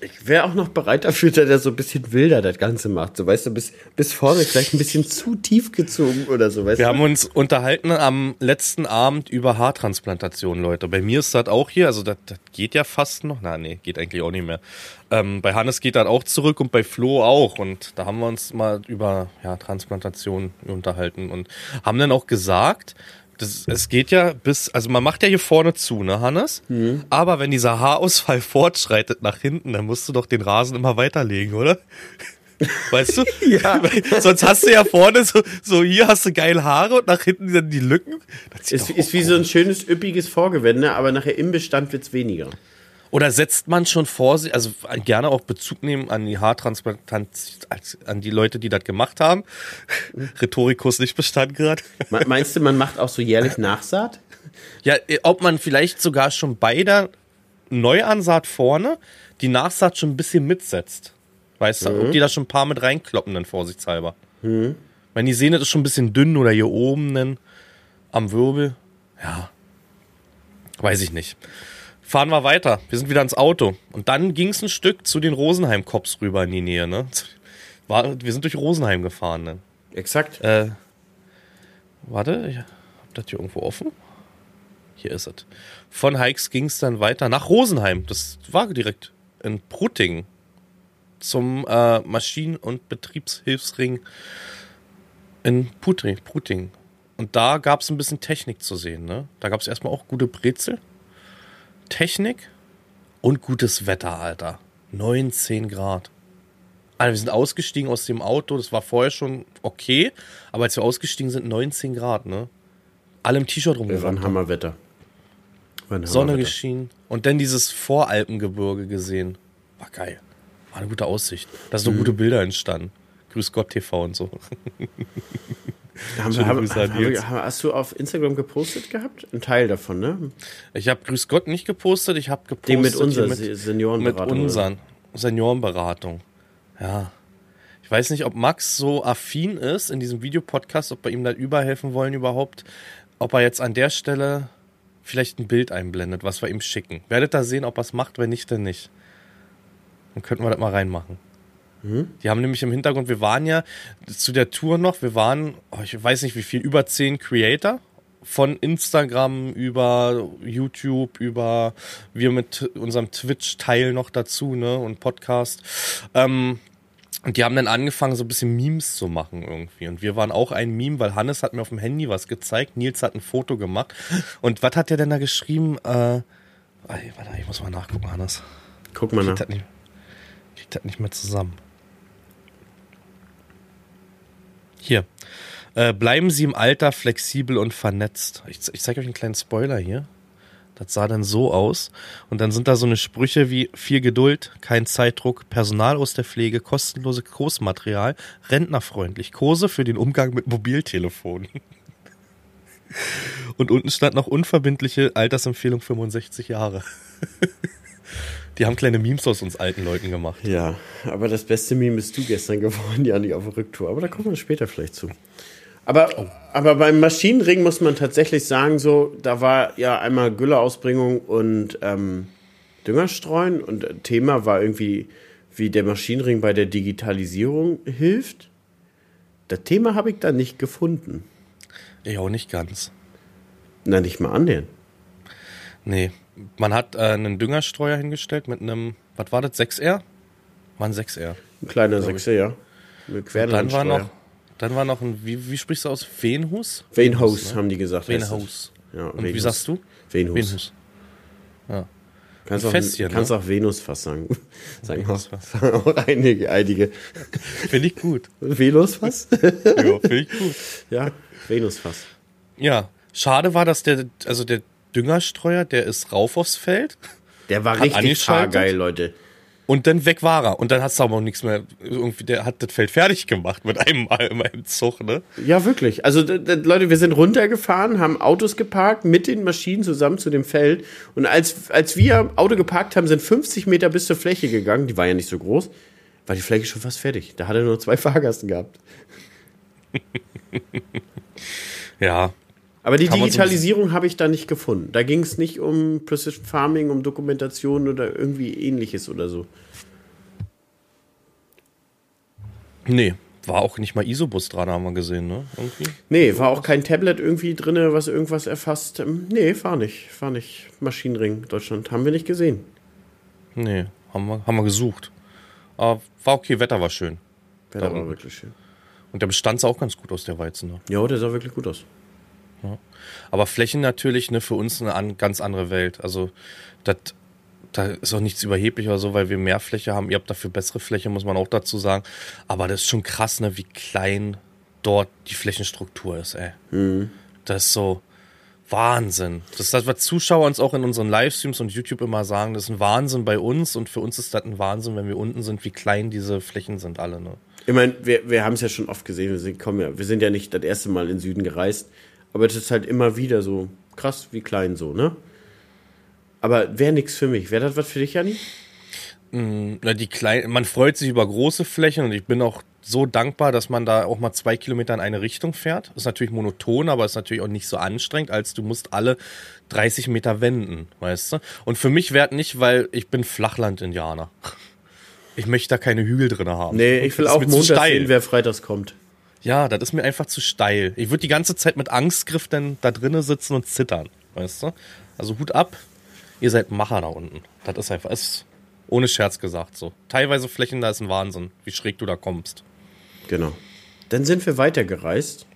ich wäre auch noch bereit dafür, dass er so ein bisschen wilder das Ganze macht. So, weißt du, bis, bis vorne vielleicht ein bisschen zu tief gezogen oder so, weißt Wir du? haben uns unterhalten am letzten Abend über Haartransplantation, Leute. Bei mir ist das auch hier, also das, das geht ja fast noch. Na, nee, geht eigentlich auch nicht mehr. Ähm, bei Hannes geht das auch zurück und bei Flo auch. Und da haben wir uns mal über ja, Transplantation unterhalten und haben dann auch gesagt, das, es geht ja bis, also man macht ja hier vorne zu, ne, Hannes? Aber wenn dieser Haarausfall fortschreitet nach hinten, dann musst du doch den Rasen immer weiterlegen, oder? Weißt du? Ja. Sonst hast du ja vorne so, so hier hast du geile Haare und nach hinten dann die Lücken. Das Ist, ist wie so ein schönes, üppiges Vorgewende, aber nachher im Bestand wird's weniger. Oder setzt man schon vor sich, also gerne auch Bezug nehmen an die Haartransplantanz, an die Leute, die das gemacht haben. Rhetorikus nicht bestanden gerade. Me- Meinst du, man macht auch so jährlich Nachsaat? Ja, eh, ob man vielleicht sogar schon bei der Neuansaat vorne die Nachsaat schon ein bisschen mitsetzt. Weißt du, ob die da schon ein paar mit reinkloppen, dann vorsichtshalber. Wenn die sehen, das ist schon ein bisschen dünn oder hier oben dann am Wirbel. Ja. Weiß ich nicht. Fahren wir weiter. Wir sind wieder ins Auto. Und dann ging es ein Stück zu den Rosenheim-Cops rüber in die Nähe, ne? War, wir sind durch Rosenheim gefahren, ne? Exakt. Äh, warte, ich hab das hier irgendwo offen. Hier ist es. Von Hikes ging es dann weiter nach Rosenheim. Das war direkt in Prutting zum äh, Maschinen- und Betriebshilfsring in Pruting. Und da gab es ein bisschen Technik zu sehen. Ne? Da gab es erstmal auch gute Brezel, Technik und gutes Wetter, Alter. 19 Grad. Alter, wir sind ausgestiegen aus dem Auto. Das war vorher schon okay. Aber als wir ausgestiegen sind, 19 Grad, ne? Alle im T-Shirt Wir waren rumgerannt. Hammerwetter. War ein Sonne Hammerwetter. geschienen. Und dann dieses Voralpengebirge gesehen. War geil. War eine gute Aussicht. Da sind so gute Bilder entstanden. Grüß Gott TV und so. Haben, Schöne haben, haben, hast du auf Instagram gepostet gehabt? Ein Teil davon, ne? Ich habe Grüß Gott nicht gepostet. Ich habe gepostet Den mit unserer mit, Se- mit Seniorenberatung. oder? unseren Seniorenberatung. Ja. Ich weiß nicht, ob Max so affin ist in diesem Videopodcast, ob wir ihm da überhelfen wollen überhaupt, ob er jetzt an der Stelle vielleicht ein Bild einblendet, was wir ihm schicken. Werdet da sehen, ob er es macht, wenn nicht, dann nicht. Dann könnten wir das mal reinmachen. Die haben nämlich im Hintergrund, wir waren ja zu der Tour noch, wir waren, oh, ich weiß nicht wie viel, über zehn Creator von Instagram über YouTube, über wir mit unserem Twitch-Teil noch dazu, ne, und Podcast. Ähm, und die haben dann angefangen, so ein bisschen Memes zu machen irgendwie. Und wir waren auch ein Meme, weil Hannes hat mir auf dem Handy was gezeigt, Nils hat ein Foto gemacht. Und was hat der denn da geschrieben? Äh, ich muss mal nachgucken, Hannes. Guck mal Kriegt nach. das nicht, kriegt das nicht mehr zusammen. Hier. Äh, bleiben Sie im Alter flexibel und vernetzt. Ich, ich zeige euch einen kleinen Spoiler hier. Das sah dann so aus. Und dann sind da so eine Sprüche wie viel Geduld, kein Zeitdruck, Personal aus der Pflege, kostenlose Kursmaterial, rentnerfreundlich, Kurse für den Umgang mit Mobiltelefonen. Und unten stand noch unverbindliche Altersempfehlung 65 Jahre. Die haben kleine Memes aus uns alten Leuten gemacht. Ja, aber das beste Meme bist du gestern geworden, Janik, auf der Rücktour. Aber da kommen wir später vielleicht zu. Aber, aber beim Maschinenring muss man tatsächlich sagen, so, da war ja einmal Güllerausbringung und ähm, Düngerstreuen und Thema war irgendwie, wie der Maschinenring bei der Digitalisierung hilft. Das Thema habe ich da nicht gefunden. Ja, auch nicht ganz. Na, nicht mal annähernd. Nee. Man hat äh, einen Düngerstreuer hingestellt mit einem, was war das, 6R? War ein 6R. Ein kleiner Sechser, ja. Mit Dann war noch, dann war noch ein, wie, wie sprichst du aus? Venhus? Venhose, haben die gesagt. Venhus. Ja, Und wie Venus. sagst du? Venus. Venus. Kannst Ein auch, Fässchen, kannst ne? auch Venus fast sagen. Sagen auch, Venusfass. sagen auch einige, einige. Finde ich gut. Venus fast? ja, finde ich gut. ja, Venus fast. Ja, Schade war, dass der, also der Düngerstreuer, der ist rauf aufs Feld. Der war Hat richtig fahrgeil, Leute. Und dann weg war er. Und dann hast du aber auch nichts mehr. Irgendwie, der hat das Feld fertig gemacht mit einem Mal in meinem Zug, ne? Ja, wirklich. Also, Leute, wir sind runtergefahren, haben Autos geparkt mit den Maschinen zusammen zu dem Feld. Und als, als wir Auto geparkt haben, sind 50 Meter bis zur Fläche gegangen. Die war ja nicht so groß. War die Fläche schon fast fertig. Da hat er nur zwei Fahrgasten gehabt. Ja. Aber die Digitalisierung habe ich da nicht gefunden. Da ging es nicht um Precision Farming, um Dokumentation oder irgendwie ähnliches oder so. Nee, war auch nicht mal Isobus dran, haben wir gesehen, ne? Irgendwie. Nee, war auch kein Tablet irgendwie drin, was irgendwas erfasst. Ähm, Nee, war nicht. War nicht. Maschinenring Deutschland. Haben wir nicht gesehen. Nee, haben wir, haben wir gesucht. Aber war okay, Wetter war schön. Wetter war wirklich schön. Und der Bestand sah auch ganz gut aus, der Weizen. Ne? Ja, der sah wirklich gut aus. Aber Flächen natürlich, ne, für uns eine an, ganz andere Welt. Also, das, da ist auch nichts überheblich oder so, weil wir mehr Fläche haben. Ihr habt dafür bessere Fläche, muss man auch dazu sagen. Aber das ist schon krass, ne, wie klein dort die Flächenstruktur ist, ey. Das ist so Wahnsinn. Das ist das, was Zuschauer uns auch in unseren Livestreams und YouTube immer sagen. Das ist ein Wahnsinn bei uns und für uns ist das ein Wahnsinn, wenn wir unten sind, wie klein diese Flächen sind alle, ne? Ich meine, wir, wir haben es ja schon oft gesehen. Wir sind, kommen ja, wir sind ja nicht das erste Mal in den Süden gereist. Aber das ist halt immer wieder so krass, wie klein so, ne? Aber wäre nichts für mich. Wäre das was für dich, Janni? Na, die klein, man freut sich über große Flächen und ich bin auch so dankbar, dass man da auch mal zwei Kilometer in eine Richtung fährt. Ist natürlich monoton, aber ist natürlich auch nicht so anstrengend, als du musst alle 30 Meter wenden, weißt du? Und für mich wäre nicht, weil ich bin Flachland-Indianer. Ich möchte da keine Hügel drin haben. Nee, ich will auch mir zu Montag steil. sehen, wer freitags kommt. Ja, das ist mir einfach zu steil. Ich würde die ganze Zeit mit Angstgriff dann da drinnen sitzen und zittern, weißt du? Also Hut ab, ihr seid Macher da unten. Das ist einfach, ist ohne Scherz gesagt so. Teilweise Flächen, da ist ein Wahnsinn, wie schräg du da kommst. Genau. Dann sind wir weitergereist.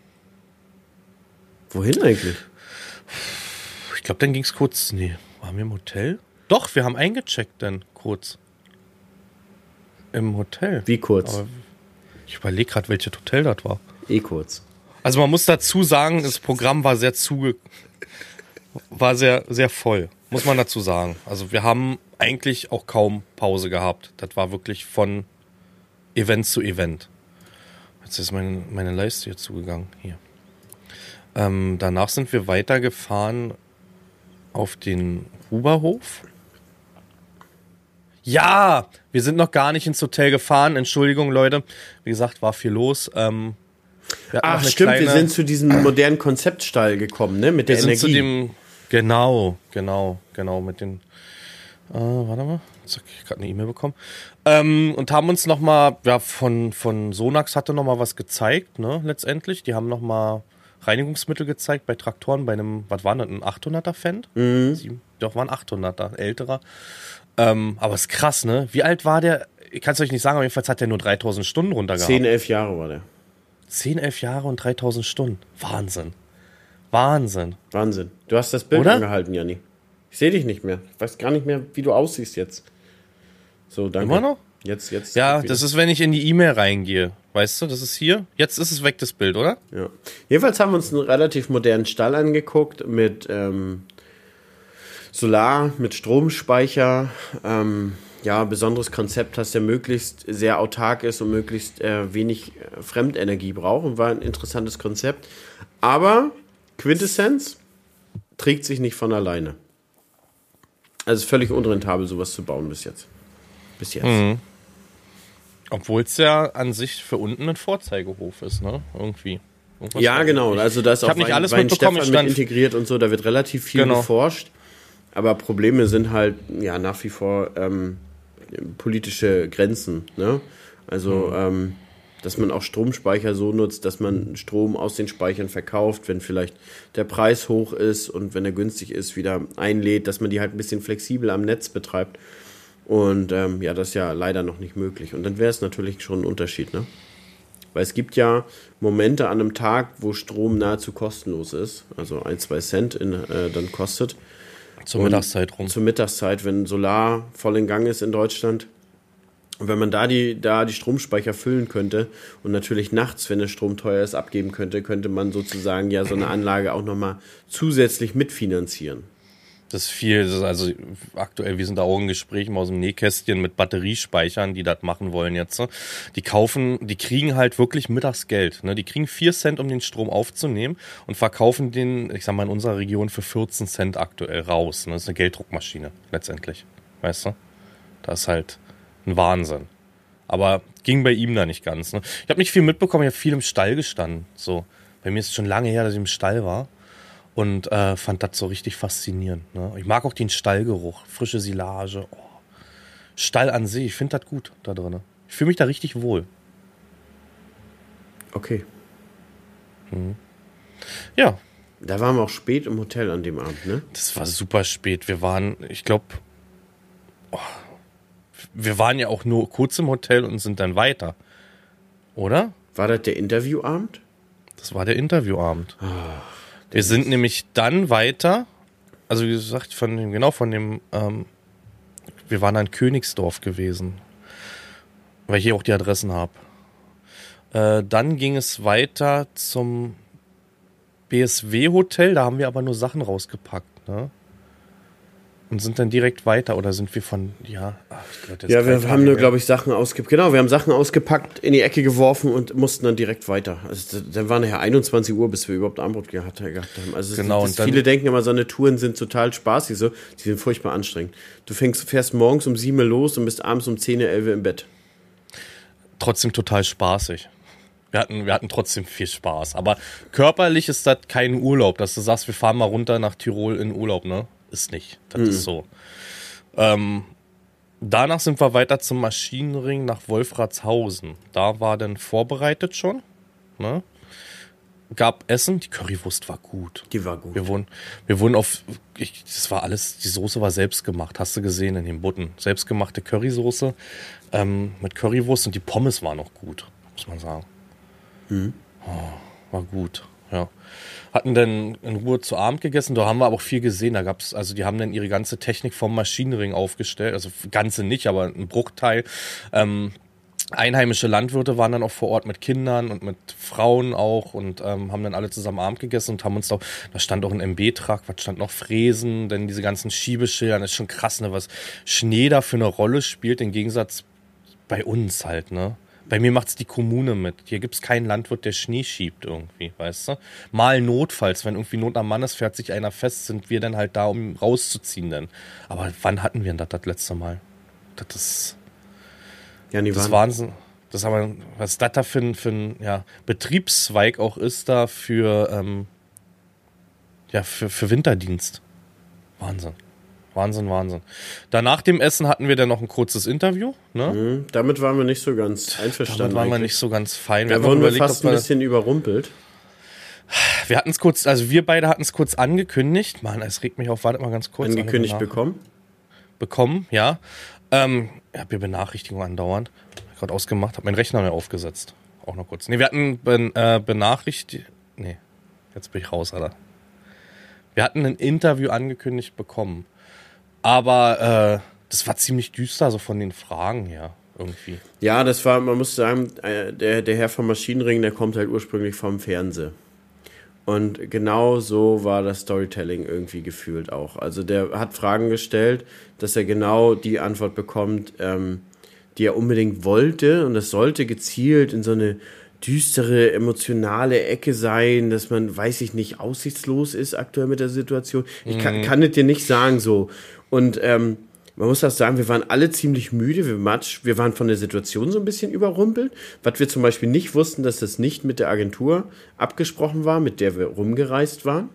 Wohin eigentlich? Ich glaube, dann ging's kurz, nee, waren wir im Hotel? Doch, wir haben eingecheckt dann kurz. Im Hotel. Wie kurz? Aber ich überlege gerade, welches Hotel das war. eh kurz. Also man muss dazu sagen, das Programm war sehr zuge war sehr sehr voll, muss man dazu sagen. Also wir haben eigentlich auch kaum Pause gehabt. Das war wirklich von Event zu Event. Jetzt ist meine, meine Leiste hier zugegangen. Hier. Ähm, danach sind wir weitergefahren auf den Huberhof. Ja, wir sind noch gar nicht ins Hotel gefahren. Entschuldigung, Leute. Wie gesagt, war viel los. Ähm, wir Ach, stimmt, wir kleine- sind zu diesem modernen Konzeptstall gekommen, ne? Mit der wir sind Energie. zu dem, genau, genau, genau, mit den, äh, warte mal, jetzt hab ich gerade eine E-Mail bekommen, ähm, und haben uns nochmal, ja, von, von Sonax hatte nochmal was gezeigt, ne, letztendlich, die haben nochmal Reinigungsmittel gezeigt bei Traktoren, bei einem, was war das, ein 800er Fendt? Sieben, doch, war ein 800er, älterer, ähm, aber ist krass, ne, wie alt war der? Ich kann es euch nicht sagen, aber jedenfalls hat der nur 3000 Stunden runtergehabt. 10, 11 Jahre war der. 10, 11 Jahre und 3000 Stunden. Wahnsinn. Wahnsinn. Wahnsinn. Du hast das Bild Oder? angehalten, Janni. Ich sehe dich nicht mehr. Ich weiß gar nicht mehr, wie du aussiehst jetzt. So, danke. Immer noch? Jetzt, jetzt. Ja, das ist, wenn ich in die E-Mail reingehe. Weißt du, das ist hier. Jetzt ist es weg, das Bild, oder? Ja. Jedenfalls haben wir uns einen relativ modernen Stall angeguckt mit ähm, Solar, mit Stromspeicher. Ähm, ja, besonderes Konzept, dass der möglichst sehr autark ist und möglichst äh, wenig äh, Fremdenergie braucht. Und war ein interessantes Konzept. Aber Quintessenz trägt sich nicht von alleine. Also es ist völlig unrentabel, sowas zu bauen bis jetzt. Bis jetzt. Obwohl es ja an sich für unten ein Vorzeigehof ist, ne? Irgendwie. Irgendwas Ja, genau. Also da ist Ich auch hab nicht Wein- alles Wein mitbekommen, Stefan mit integriert und so. Da wird relativ viel Genau. geforscht. Aber Probleme sind halt ja nach wie vor ähm, politische Grenzen. Ne? Also, Mhm. ähm, dass man auch Stromspeicher so nutzt, dass man Strom aus den Speichern verkauft, wenn vielleicht der Preis hoch ist und wenn er günstig ist, wieder einlädt, dass man die halt ein bisschen flexibel am Netz betreibt. Und ähm, ja, das ist ja leider noch nicht möglich. Und dann wäre es natürlich schon ein Unterschied, ne? Weil es gibt ja Momente an einem Tag, wo Strom nahezu kostenlos ist, also ein, zwei Cent in, äh, dann kostet. Zur Und Mittagszeit rum. Zur Mittagszeit, wenn Solar voll in Gang ist in Deutschland. Und wenn man da die, da die Stromspeicher füllen könnte und natürlich nachts, wenn der Strom teuer ist, abgeben könnte, könnte man sozusagen ja so eine Anlage auch nochmal zusätzlich mitfinanzieren. Das ist viel, das also aktuell, wir sind da auch in Gesprächen aus dem Nähkästchen mit Batteriespeichern, die das machen wollen jetzt. ne? Die kaufen, die kriegen halt wirklich mittags Geld. Ne? Die kriegen vier Cent, um den Strom aufzunehmen und verkaufen den, ich sag mal, in unserer Region für 14 Cent aktuell raus. Ne? Das ist eine Gelddruckmaschine, letztendlich. Weißt du? Das ist halt ein Wahnsinn. Aber ging bei ihm da nicht ganz. Ne? Ich habe nicht viel mitbekommen, ich habe viel im Stall gestanden. So. Bei mir ist es schon lange her, dass ich im Stall war und äh, fand das so richtig faszinierend. Ne? Ich mag auch den Stallgeruch, frische Silage. Oh. Stall an sich, ich finde das gut da drin. Ich fühle mich da richtig wohl. Okay. Ja, Da waren wir auch spät im Hotel an dem Abend, ne? das war super spät. Wir waren, ich glaube, oh, wir waren ja auch nur kurz im Hotel und sind dann weiter. Oder? War das der Interviewabend? Das war der Interviewabend. Wir sind nämlich dann weiter, also wie gesagt, von dem, genau von dem, ähm, wir waren in Königsdorf gewesen, weil ich hier auch die Adressen habe. Äh, dann ging es weiter zum BSW-Hotel, da haben wir aber nur Sachen rausgepackt, ne? Und sind dann direkt weiter oder sind wir von, ja, ach, Gott, Ja, wir haben nur, glaube ich, Sachen ausgepackt. Genau, wir haben Sachen ausgepackt, in die Ecke geworfen und mussten dann direkt weiter. Also dann war nachher 21 Uhr, bis wir überhaupt Armbrot gehabt, gehabt haben. Also Genau, das, dann- viele denken immer, so eine Touren sind total spaßig, so. Die sind furchtbar anstrengend. Du fängst, fährst morgens um 7 Uhr los und bist abends um 10, 11 Uhr im Bett. trotzdem total spaßig. Wir hatten, wir hatten trotzdem viel Spaß. Aber körperlich ist das kein Urlaub, dass du sagst, wir fahren mal runter nach Tirol in Urlaub, ne? Ist nicht. Das ist so. Ähm, danach sind wir weiter zum Maschinenring nach Wolfratshausen. Da war dann vorbereitet schon. Ne? Gab Essen, die Currywurst war gut. Die war gut. Wir wurden, wir wurden auf, ich, das war alles, die Soße war selbst gemacht, hast du gesehen in den Butten. Selbstgemachte Currysoße ähm, mit Currywurst und die Pommes waren noch gut, muss man sagen. Oh, war gut, ja. Hatten dann in Ruhe zu Abend gegessen, da haben wir aber auch viel gesehen. Da gab's, also die haben dann ihre ganze Technik vom Maschinenring aufgestellt, also ganze nicht, aber ein Bruchteil. Ähm, einheimische Landwirte waren dann auch vor Ort mit Kindern und mit Frauen auch und ähm, haben dann alle zusammen Abend gegessen und haben uns da, da stand auch ein MB-Trag, was stand noch Fräsen, denn diese ganzen Schiebeschildern, das ist schon krass, ne, was Schnee da für eine Rolle spielt, im Gegensatz bei uns halt, ne. Bei mir macht's die Kommune mit. Hier gibt's keinen Landwirt, der Schnee schiebt irgendwie, weißt du? Mal notfalls, wenn irgendwie Not am Mann ist, fährt sich einer fest, sind wir dann halt da, um rauszuziehen dann. Aber wann hatten wir denn das das letzte Mal? Das ist... Ja, die Das Wahnsinn. Das aber, was das da für ein, für ein ja, Betriebszweig auch ist da für, ähm, ja, für, für Winterdienst. Wahnsinn. Wahnsinn, Wahnsinn. Danach dem Essen hatten wir dann noch ein kurzes Interview. Ne? Hm, damit waren wir nicht so ganz einverstanden. Damit waren wir eigentlich. nicht so ganz fein. Da hatten wurden noch wir überlegt, fast ein bisschen überrumpelt. wir hatten es kurz, also wir beide hatten es kurz angekündigt. Mann, es regt mich auf, wartet mal ganz kurz. Angekündigt bekommen. bekommen, ja. Ähm, ich habe hier Benachrichtigungen andauernd. Gerade ausgemacht, habe meinen Rechner neu aufgesetzt. Auch noch kurz. Nee, wir hatten ben, äh, Benachrichtigungen. Nee, jetzt bin ich raus, Alter. Wir hatten ein Interview angekündigt bekommen. Aber äh, das war ziemlich düster, so von den Fragen her, irgendwie. Ja, das war, man muss sagen, äh, der, der Herr vom Maschinenring, der kommt halt ursprünglich vom Fernsehen. Und genau so war das Storytelling irgendwie gefühlt auch. Also der hat Fragen gestellt, dass er genau die Antwort bekommt, ähm, die er unbedingt wollte. Und das sollte gezielt in so eine düstere, emotionale Ecke sein, dass man, weiß ich nicht, aussichtslos ist aktuell mit der Situation. Ich kann, kann es dir nicht sagen so. Und ähm, man muss das sagen, wir waren alle ziemlich müde, wir, matsch, wir waren von der Situation so ein bisschen überrumpelt. Was wir zum Beispiel nicht wussten, dass das nicht mit der Agentur abgesprochen war, mit der wir rumgereist waren.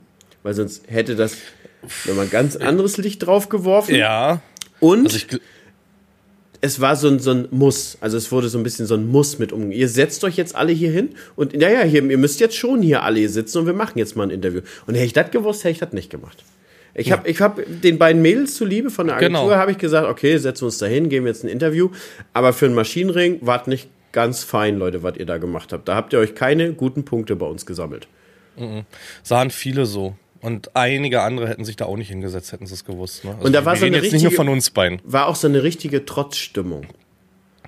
Weil sonst hätte das nochmal ein ganz anderes Licht drauf geworfen. Ja. Und Also es war so ein, so ein Muss. Also es wurde so ein bisschen so ein Muss mit um. Ihr setzt euch jetzt alle hier hin und naja, hier, ihr müsst jetzt schon hier alle hier sitzen und wir machen jetzt mal ein Interview. Und hätte ich das gewusst, hätte ich das nicht gemacht. Ich habe ich hab den beiden Mädels zuliebe von der Agentur Genau. habe ich gesagt, okay, setzen wir uns da hin, geben jetzt ein Interview. Aber für einen Maschinenring wart nicht ganz fein, Leute, was ihr da gemacht habt. Da habt ihr euch keine guten Punkte bei uns gesammelt. sahen viele so. Und einige andere hätten sich da auch nicht hingesetzt, hätten sie es gewusst. Ne? Also Und da wir war so eine richtige- von uns beiden. War auch so eine richtige Trotzstimmung.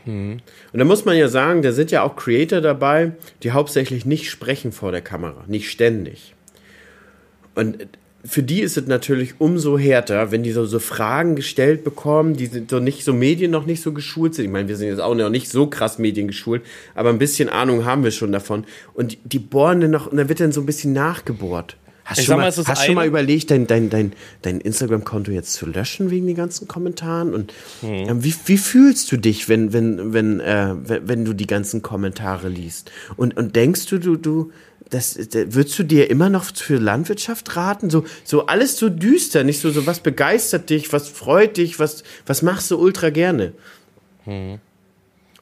Und da muss man ja sagen, da sind ja auch Creator dabei, die hauptsächlich nicht sprechen vor der Kamera, nicht ständig. Und für die ist es natürlich umso härter, wenn die so, so Fragen gestellt bekommen, die sind so nicht so Medien noch nicht so geschult sind. Ich meine, wir sind jetzt auch noch nicht so krass mediengeschult, aber ein bisschen Ahnung haben wir schon davon. Und die bohren dann noch, und dann wird dann so ein bisschen nachgebohrt. Hast du schon, mal, hast schon mal überlegt, dein, dein, dein, dein Instagram-Konto jetzt zu löschen wegen den ganzen Kommentaren? Und hm. wie, wie fühlst du dich, wenn, wenn, wenn, äh, wenn, wenn du die ganzen Kommentare liest? Und, und denkst du, du, du, das, das, würdest du dir immer noch für Landwirtschaft raten? So, so alles so düster, nicht so, so was begeistert dich, was freut dich, was, was machst du ultra gerne? Hm.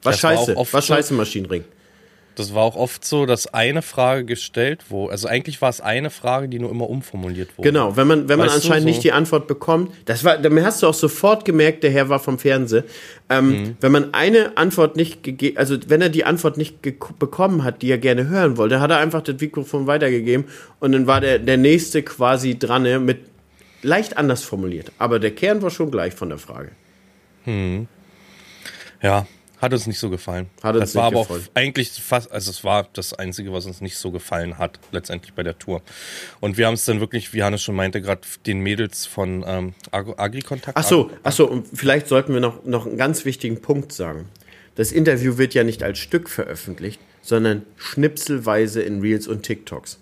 Was scheiße, was scheiße Maschinenring. Das war auch oft so, dass eine Frage gestellt wurde. Also eigentlich war es eine Frage, die nur immer umformuliert wurde. Genau, wenn man, wenn man anscheinend so? nicht die Antwort bekommt, das war, dann hast du auch sofort gemerkt, der Herr war vom Fernsehen. Ähm, mhm. Wenn man eine Antwort nicht gegeben, also wenn er die Antwort nicht bekommen hat, die er gerne hören wollte, hat er einfach das Mikrofon weitergegeben und dann war der, der nächste quasi dran ne, mit leicht anders formuliert. Aber der Kern war schon gleich von der Frage. Mhm. Ja, hat uns nicht so gefallen. Hat uns das war aber gefallen. auch eigentlich fast, also es war das Einzige, was uns nicht so gefallen hat, letztendlich bei der Tour. Und wir haben es dann wirklich, wie Hannes schon meinte, gerade den Mädels von ähm, Agri-Kontakt. Ach so, ach so, und vielleicht sollten wir noch, noch einen ganz wichtigen Punkt sagen. Das Interview wird ja nicht als Stück veröffentlicht, sondern schnipselweise in Reels und TikToks.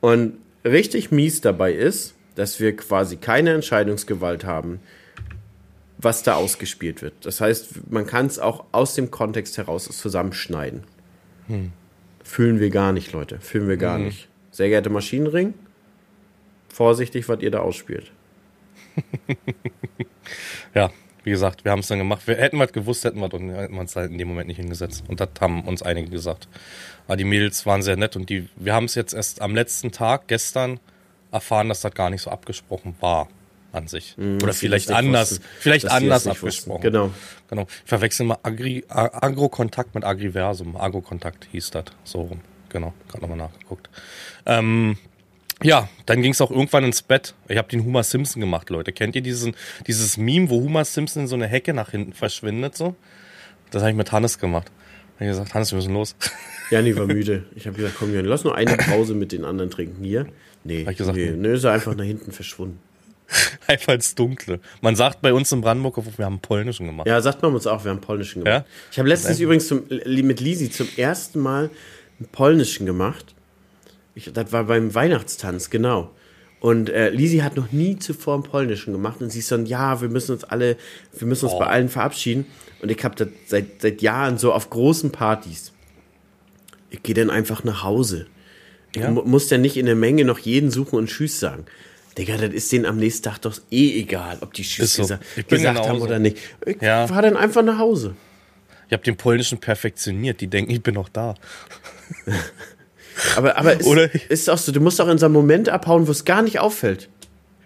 Und richtig mies dabei ist, dass wir quasi keine Entscheidungsgewalt haben, was da ausgespielt wird. Das heißt, man kann es auch aus dem Kontext heraus zusammenschneiden. Hm. Fühlen wir gar nicht, Leute. Fühlen wir gar hm. nicht. Sehr geehrte Maschinenring, vorsichtig, was ihr da ausspielt. ja, wie gesagt, wir haben es dann gemacht. Wir hätten was gewusst, hätten wir uns halt in dem Moment nicht hingesetzt. Und das haben uns einige gesagt. Aber die Mädels waren sehr nett und die, wir haben es jetzt erst am letzten Tag, gestern, erfahren, dass das gar nicht so abgesprochen war an sich. Mm, Oder vielleicht anders, wussten, vielleicht anders abgesprochen. Wussten. Genau. Genau. Ich verwechsel mal Agri, Agrokontakt mit Agriversum. Agrokontakt hieß das. So rum. Genau. Gerade nochmal nachgeguckt. Ähm, ja, dann ging es auch irgendwann ins Bett. Ich habe den Homer Simpson gemacht, Leute. Kennt ihr diesen, dieses Meme, wo Homer Simpson in so eine Hecke nach hinten verschwindet? So? Das habe ich mit Hannes gemacht. Ich habe gesagt, Hannes, wir müssen los. Jani war müde. Ich habe gesagt, komm, Jani, lass nur eine Pause mit den anderen trinken. Hier? Nee, hab ich gesagt, nee, nee, ist er einfach nach hinten verschwunden. Einfach ins Dunkle. Man sagt bei uns in Brandenburg, wir haben polnischen gemacht. Ja, sagt man uns auch, wir haben polnischen gemacht. Ja? Ich habe letztens übrigens zum, mit Lisi zum ersten Mal einen polnischen gemacht. Ich, das war beim Weihnachtstanz, genau. Und äh, Lisi hat noch nie zuvor einen polnischen gemacht und sie ist dann, ja, wir müssen uns alle, wir müssen uns oh. bei allen verabschieden. Und ich habe das seit, seit Jahren so auf großen Partys. Ich gehe dann einfach nach Hause. Ich ja? muss ja nicht in der Menge noch jeden suchen und Tschüss sagen. Digga, das ist denen am nächsten Tag doch eh egal, ob die Tschüss so. gesagt, gesagt haben oder nicht. Ich ja. fahr dann einfach nach Hause. Ich habe den polnischen perfektioniert. Die denken, ich bin noch da. aber aber ist, oder ist auch so, du musst auch in so einem Moment abhauen, wo es gar nicht auffällt.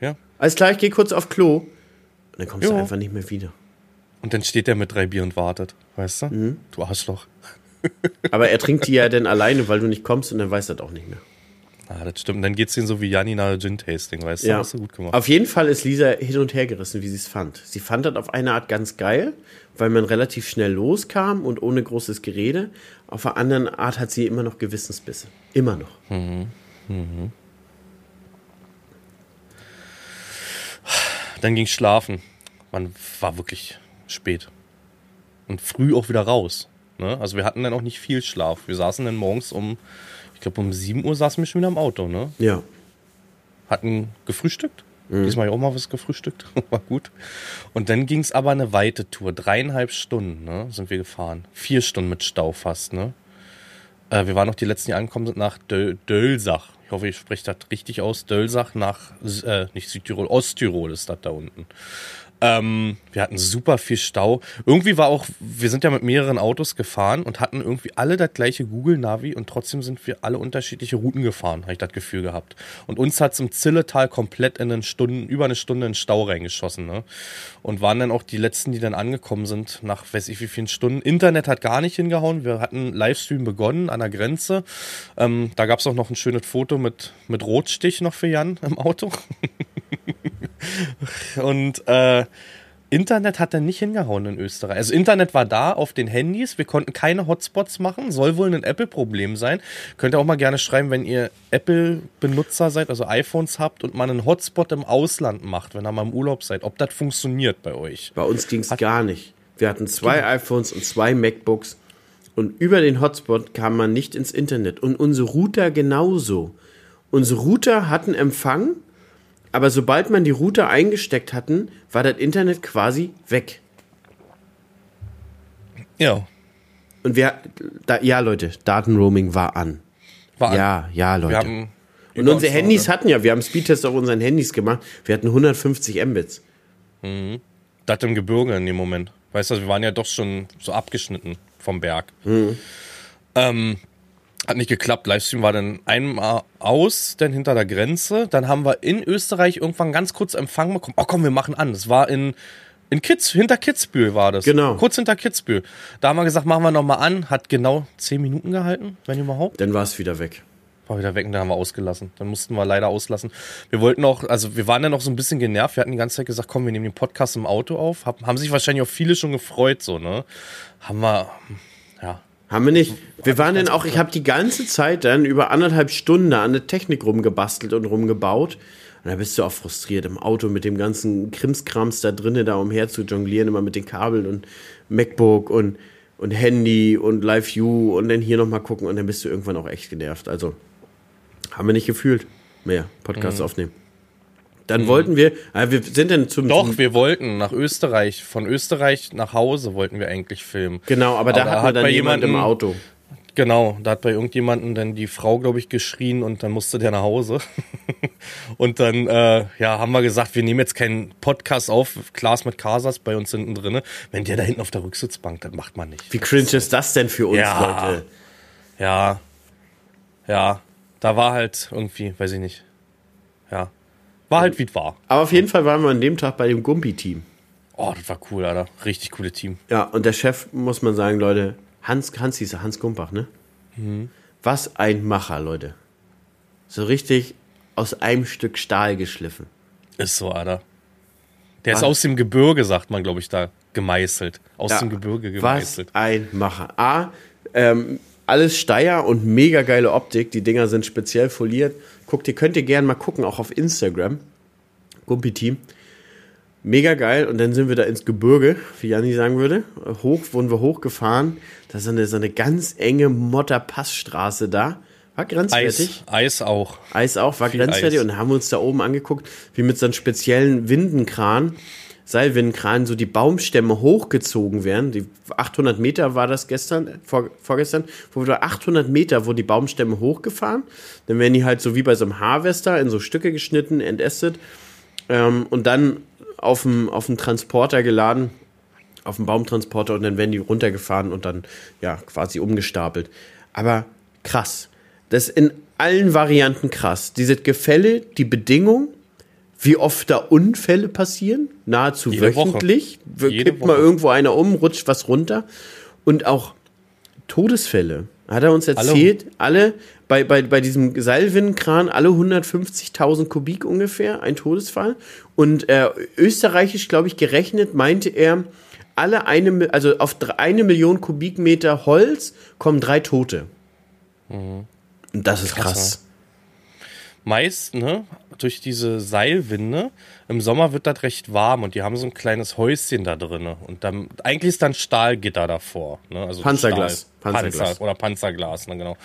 Ja. Alles klar, ich gehe kurz auf Klo. Und dann kommst jo. du einfach nicht mehr wieder. Und dann steht er mit drei Bier und wartet. Weißt du? Mhm. Du Arschloch. aber er trinkt die ja dann alleine, weil du nicht kommst und dann weiß er das auch nicht mehr. Ah, das stimmt. Dann geht es denen so wie Janina Gin-Tasting, weißt du? Ja. Hast du gut gemacht. Auf jeden Fall ist Lisa hin und her gerissen, wie sie es fand. Sie fand das auf eine Art ganz geil, weil man relativ schnell loskam und ohne großes Gerede. Auf einer anderen Art hat sie immer noch Gewissensbisse. Immer noch. Mhm. Mhm. Dann ging schlafen. Man war wirklich spät. Und früh auch wieder raus. Ne? Also wir hatten dann auch nicht viel Schlaf. Wir saßen dann morgens um ich glaube, um 7 Uhr saßen wir schon wieder im Auto, ne? Ja. Hatten gefrühstückt. Mhm. Diesmal auch mal was gefrühstückt. War gut. Und dann ging es aber eine weite Tour. Dreieinhalb Stunden ne, sind wir gefahren. Vier Stunden mit Stau fast. Ne? Äh, wir waren noch die letzten, die angekommen sind, nach Döl Dölsach. Ich hoffe, ich spreche das richtig aus. Dölsach nach, äh, nicht Südtirol, Osttirol ist das da unten. Ähm, wir hatten super viel Stau. Irgendwie war auch, wir sind ja mit mehreren Autos gefahren und hatten irgendwie alle das gleiche Google-Navi und trotzdem sind wir alle unterschiedliche Routen gefahren, habe ich das Gefühl gehabt. Und uns hat es im Zilletal komplett in einen Stunden, über eine Stunde in Stau reingeschossen. Ne? Und waren dann auch die letzten, die dann angekommen sind, nach weiß ich wie vielen Stunden. Internet hat gar nicht hingehauen. Wir hatten Livestream begonnen an der Grenze. Ähm, da gab es auch noch ein schönes Foto mit, mit Rotstich noch für Jan im Auto. und äh, Internet hat dann nicht hingehauen in Österreich. Also Internet war da auf den Handys, wir konnten keine Hotspots machen, soll wohl ein Apple-Problem sein. Könnt ihr auch mal gerne schreiben, wenn ihr Apple-Benutzer seid, also iPhones habt und man einen Hotspot im Ausland macht, wenn ihr mal im Urlaub seid, ob das funktioniert bei euch. Bei uns ging es gar nicht. Wir hatten zwei genau. iPhones und zwei MacBooks und über den Hotspot kam man nicht ins Internet und unsere Router genauso. Unsere Router hatten Empfang, aber sobald man die Router eingesteckt hatten, war das Internet quasi weg. Ja. Und wir, da, ja Leute, Datenroaming war an. War an. Ja, ja Leute. und unsere Handys hatten ja, wir haben Speedtest auf unseren Handys gemacht, wir hatten 150 Mbits. Mhm. Das im Gebirge in dem Moment. Weißt du, wir waren ja doch schon so abgeschnitten vom Berg. Mhm. Ähm, hat nicht geklappt. Livestream war dann einmal aus, dann hinter der Grenze. Dann haben wir in Österreich irgendwann ganz kurz Empfang bekommen. Oh komm, wir machen an. Das war in, in Kitz, hinter Kitzbühel war das. Genau. Kurz hinter Kitzbühel. Da haben wir gesagt, machen wir nochmal an. Hat genau zehn Minuten gehalten, wenn überhaupt. Dann war es wieder weg. War wieder weg und dann haben wir ausgelassen. Dann mussten wir leider auslassen. Wir wollten auch, also wir waren dann noch so ein bisschen genervt. Wir hatten die ganze Zeit gesagt, komm, wir nehmen den Podcast im Auto auf. Hab, haben sich wahrscheinlich auch viele schon gefreut, so, ne? Haben wir, ja, haben wir nicht. Wir waren dann auch, ich habe die ganze Zeit dann über anderthalb Stunden an der Technik rumgebastelt und rumgebaut. Und da bist du auch frustriert im Auto mit dem ganzen Krimskrams da drinnen da umher zu jonglieren, immer mit den Kabeln und MacBook und, und Handy und Live View und dann hier nochmal gucken und dann bist du irgendwann auch echt genervt. Also haben wir nicht gefühlt mehr Podcasts mhm. aufnehmen. Dann mhm. wollten wir, äh, wir sind dann zum. Doch, zum wir wollten nach Österreich. Von Österreich nach Hause wollten wir eigentlich filmen. Genau, aber da aber hat man dann jemand im Auto. Genau, da hat bei irgendjemandem dann die Frau, glaube ich, geschrien und dann musste der nach Hause. und dann, äh, ja, haben wir gesagt, wir nehmen jetzt keinen Podcast auf, Klaas mit Casas bei uns hinten drin. Wenn der da hinten auf der Rücksitzbank, dann macht man nicht. Wie cringe ist das denn für uns, ja, Leute? Ja, ja, da war halt irgendwie, weiß ich nicht. Ja, war halt wie es war. Aber auf jeden Fall waren wir an dem Tag bei dem Gumpi-Team. Oh, das war cool, Alter. Richtig cooles Team. Ja, und der Chef, muss man sagen, Leute, Hans, Hans hieß er, Hans Gumpach, ne? Mhm. Was ein Macher, Leute. So richtig aus einem Stück Stahl geschliffen. Ist so, Alter. Der was? ist aus dem Gebirge, sagt man, glaube ich, da gemeißelt. Aus ja, dem Gebirge gemeißelt. Was ein Macher. A, ähm, alles Steier und mega geile Optik. Die Dinger sind speziell foliert. Guckt, ihr könnt ihr gerne mal gucken, auch auf Instagram. Gumpi Team. Mega geil. Und dann sind wir da ins Gebirge, wie Janni sagen würde. Hoch, wurden wir hochgefahren. Da ist eine, so eine ganz enge Motterpassstraße da. War grenzwertig. Eis, Eis auch. Eis auch, war Viel grenzwertig. Eis. Und haben uns da oben angeguckt, wie mit so einem speziellen Windenkran Seilwindenkran so die Baumstämme hochgezogen werden. Die 800 Meter war das gestern, vor, vorgestern, wo wir 800 Meter wurden die Baumstämme hochgefahren. Dann werden die halt so wie bei so einem Harvester in so Stücke geschnitten, entästet ähm, und dann auf dem, auf Transporter geladen, auf dem Baumtransporter und dann werden die runtergefahren und dann ja quasi umgestapelt. Aber krass. Das in allen Varianten krass. Dieses Gefälle, die Bedingung, wie oft da Unfälle passieren, nahezu Jede wöchentlich. Woche. Kippt mal irgendwo einer um, rutscht was runter. Und auch Todesfälle. Hat er uns erzählt, alle, alle bei, bei, bei diesem Seilwindenkran, alle 150.000 Kubik ungefähr, ein Todesfall. Und äh, österreichisch, glaube ich, gerechnet, meinte er, alle eine, also auf eine Million Kubikmeter Holz kommen drei Tote. Mhm. Und das ist krass. krass meist, ne, durch diese Seilwinde, im Sommer wird das recht warm und die haben so ein kleines Häuschen da drin. Und dann, eigentlich ist dann Stahlgitter davor. Ne? Also Panzerglas. Stahl, Panzerglas. Panzer oder Panzerglas, ne, genau.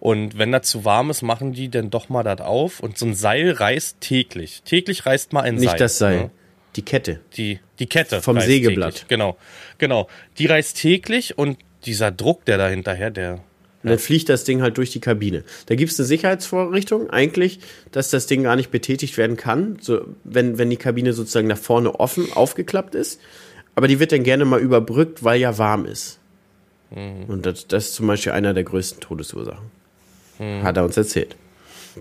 Und wenn das zu warm ist, machen die dann doch mal das auf und so ein Seil reißt täglich. Täglich reißt mal ein Nicht Seil. Nicht das Seil. Ne? Die Kette. Die, die Kette. Vom Sägeblatt. Täglich. Genau. Genau. Die reißt täglich und dieser Druck, der da hinterher, der und dann fliegt das Ding halt durch die Kabine. Da gibt es eine Sicherheitsvorrichtung eigentlich, dass das Ding gar nicht betätigt werden kann, so, wenn, wenn die Kabine sozusagen nach vorne offen aufgeklappt ist. Aber die wird dann gerne mal überbrückt, weil ja warm ist. Mhm. Und das, das ist zum Beispiel einer der größten Todesursachen. Mhm. Hat er uns erzählt.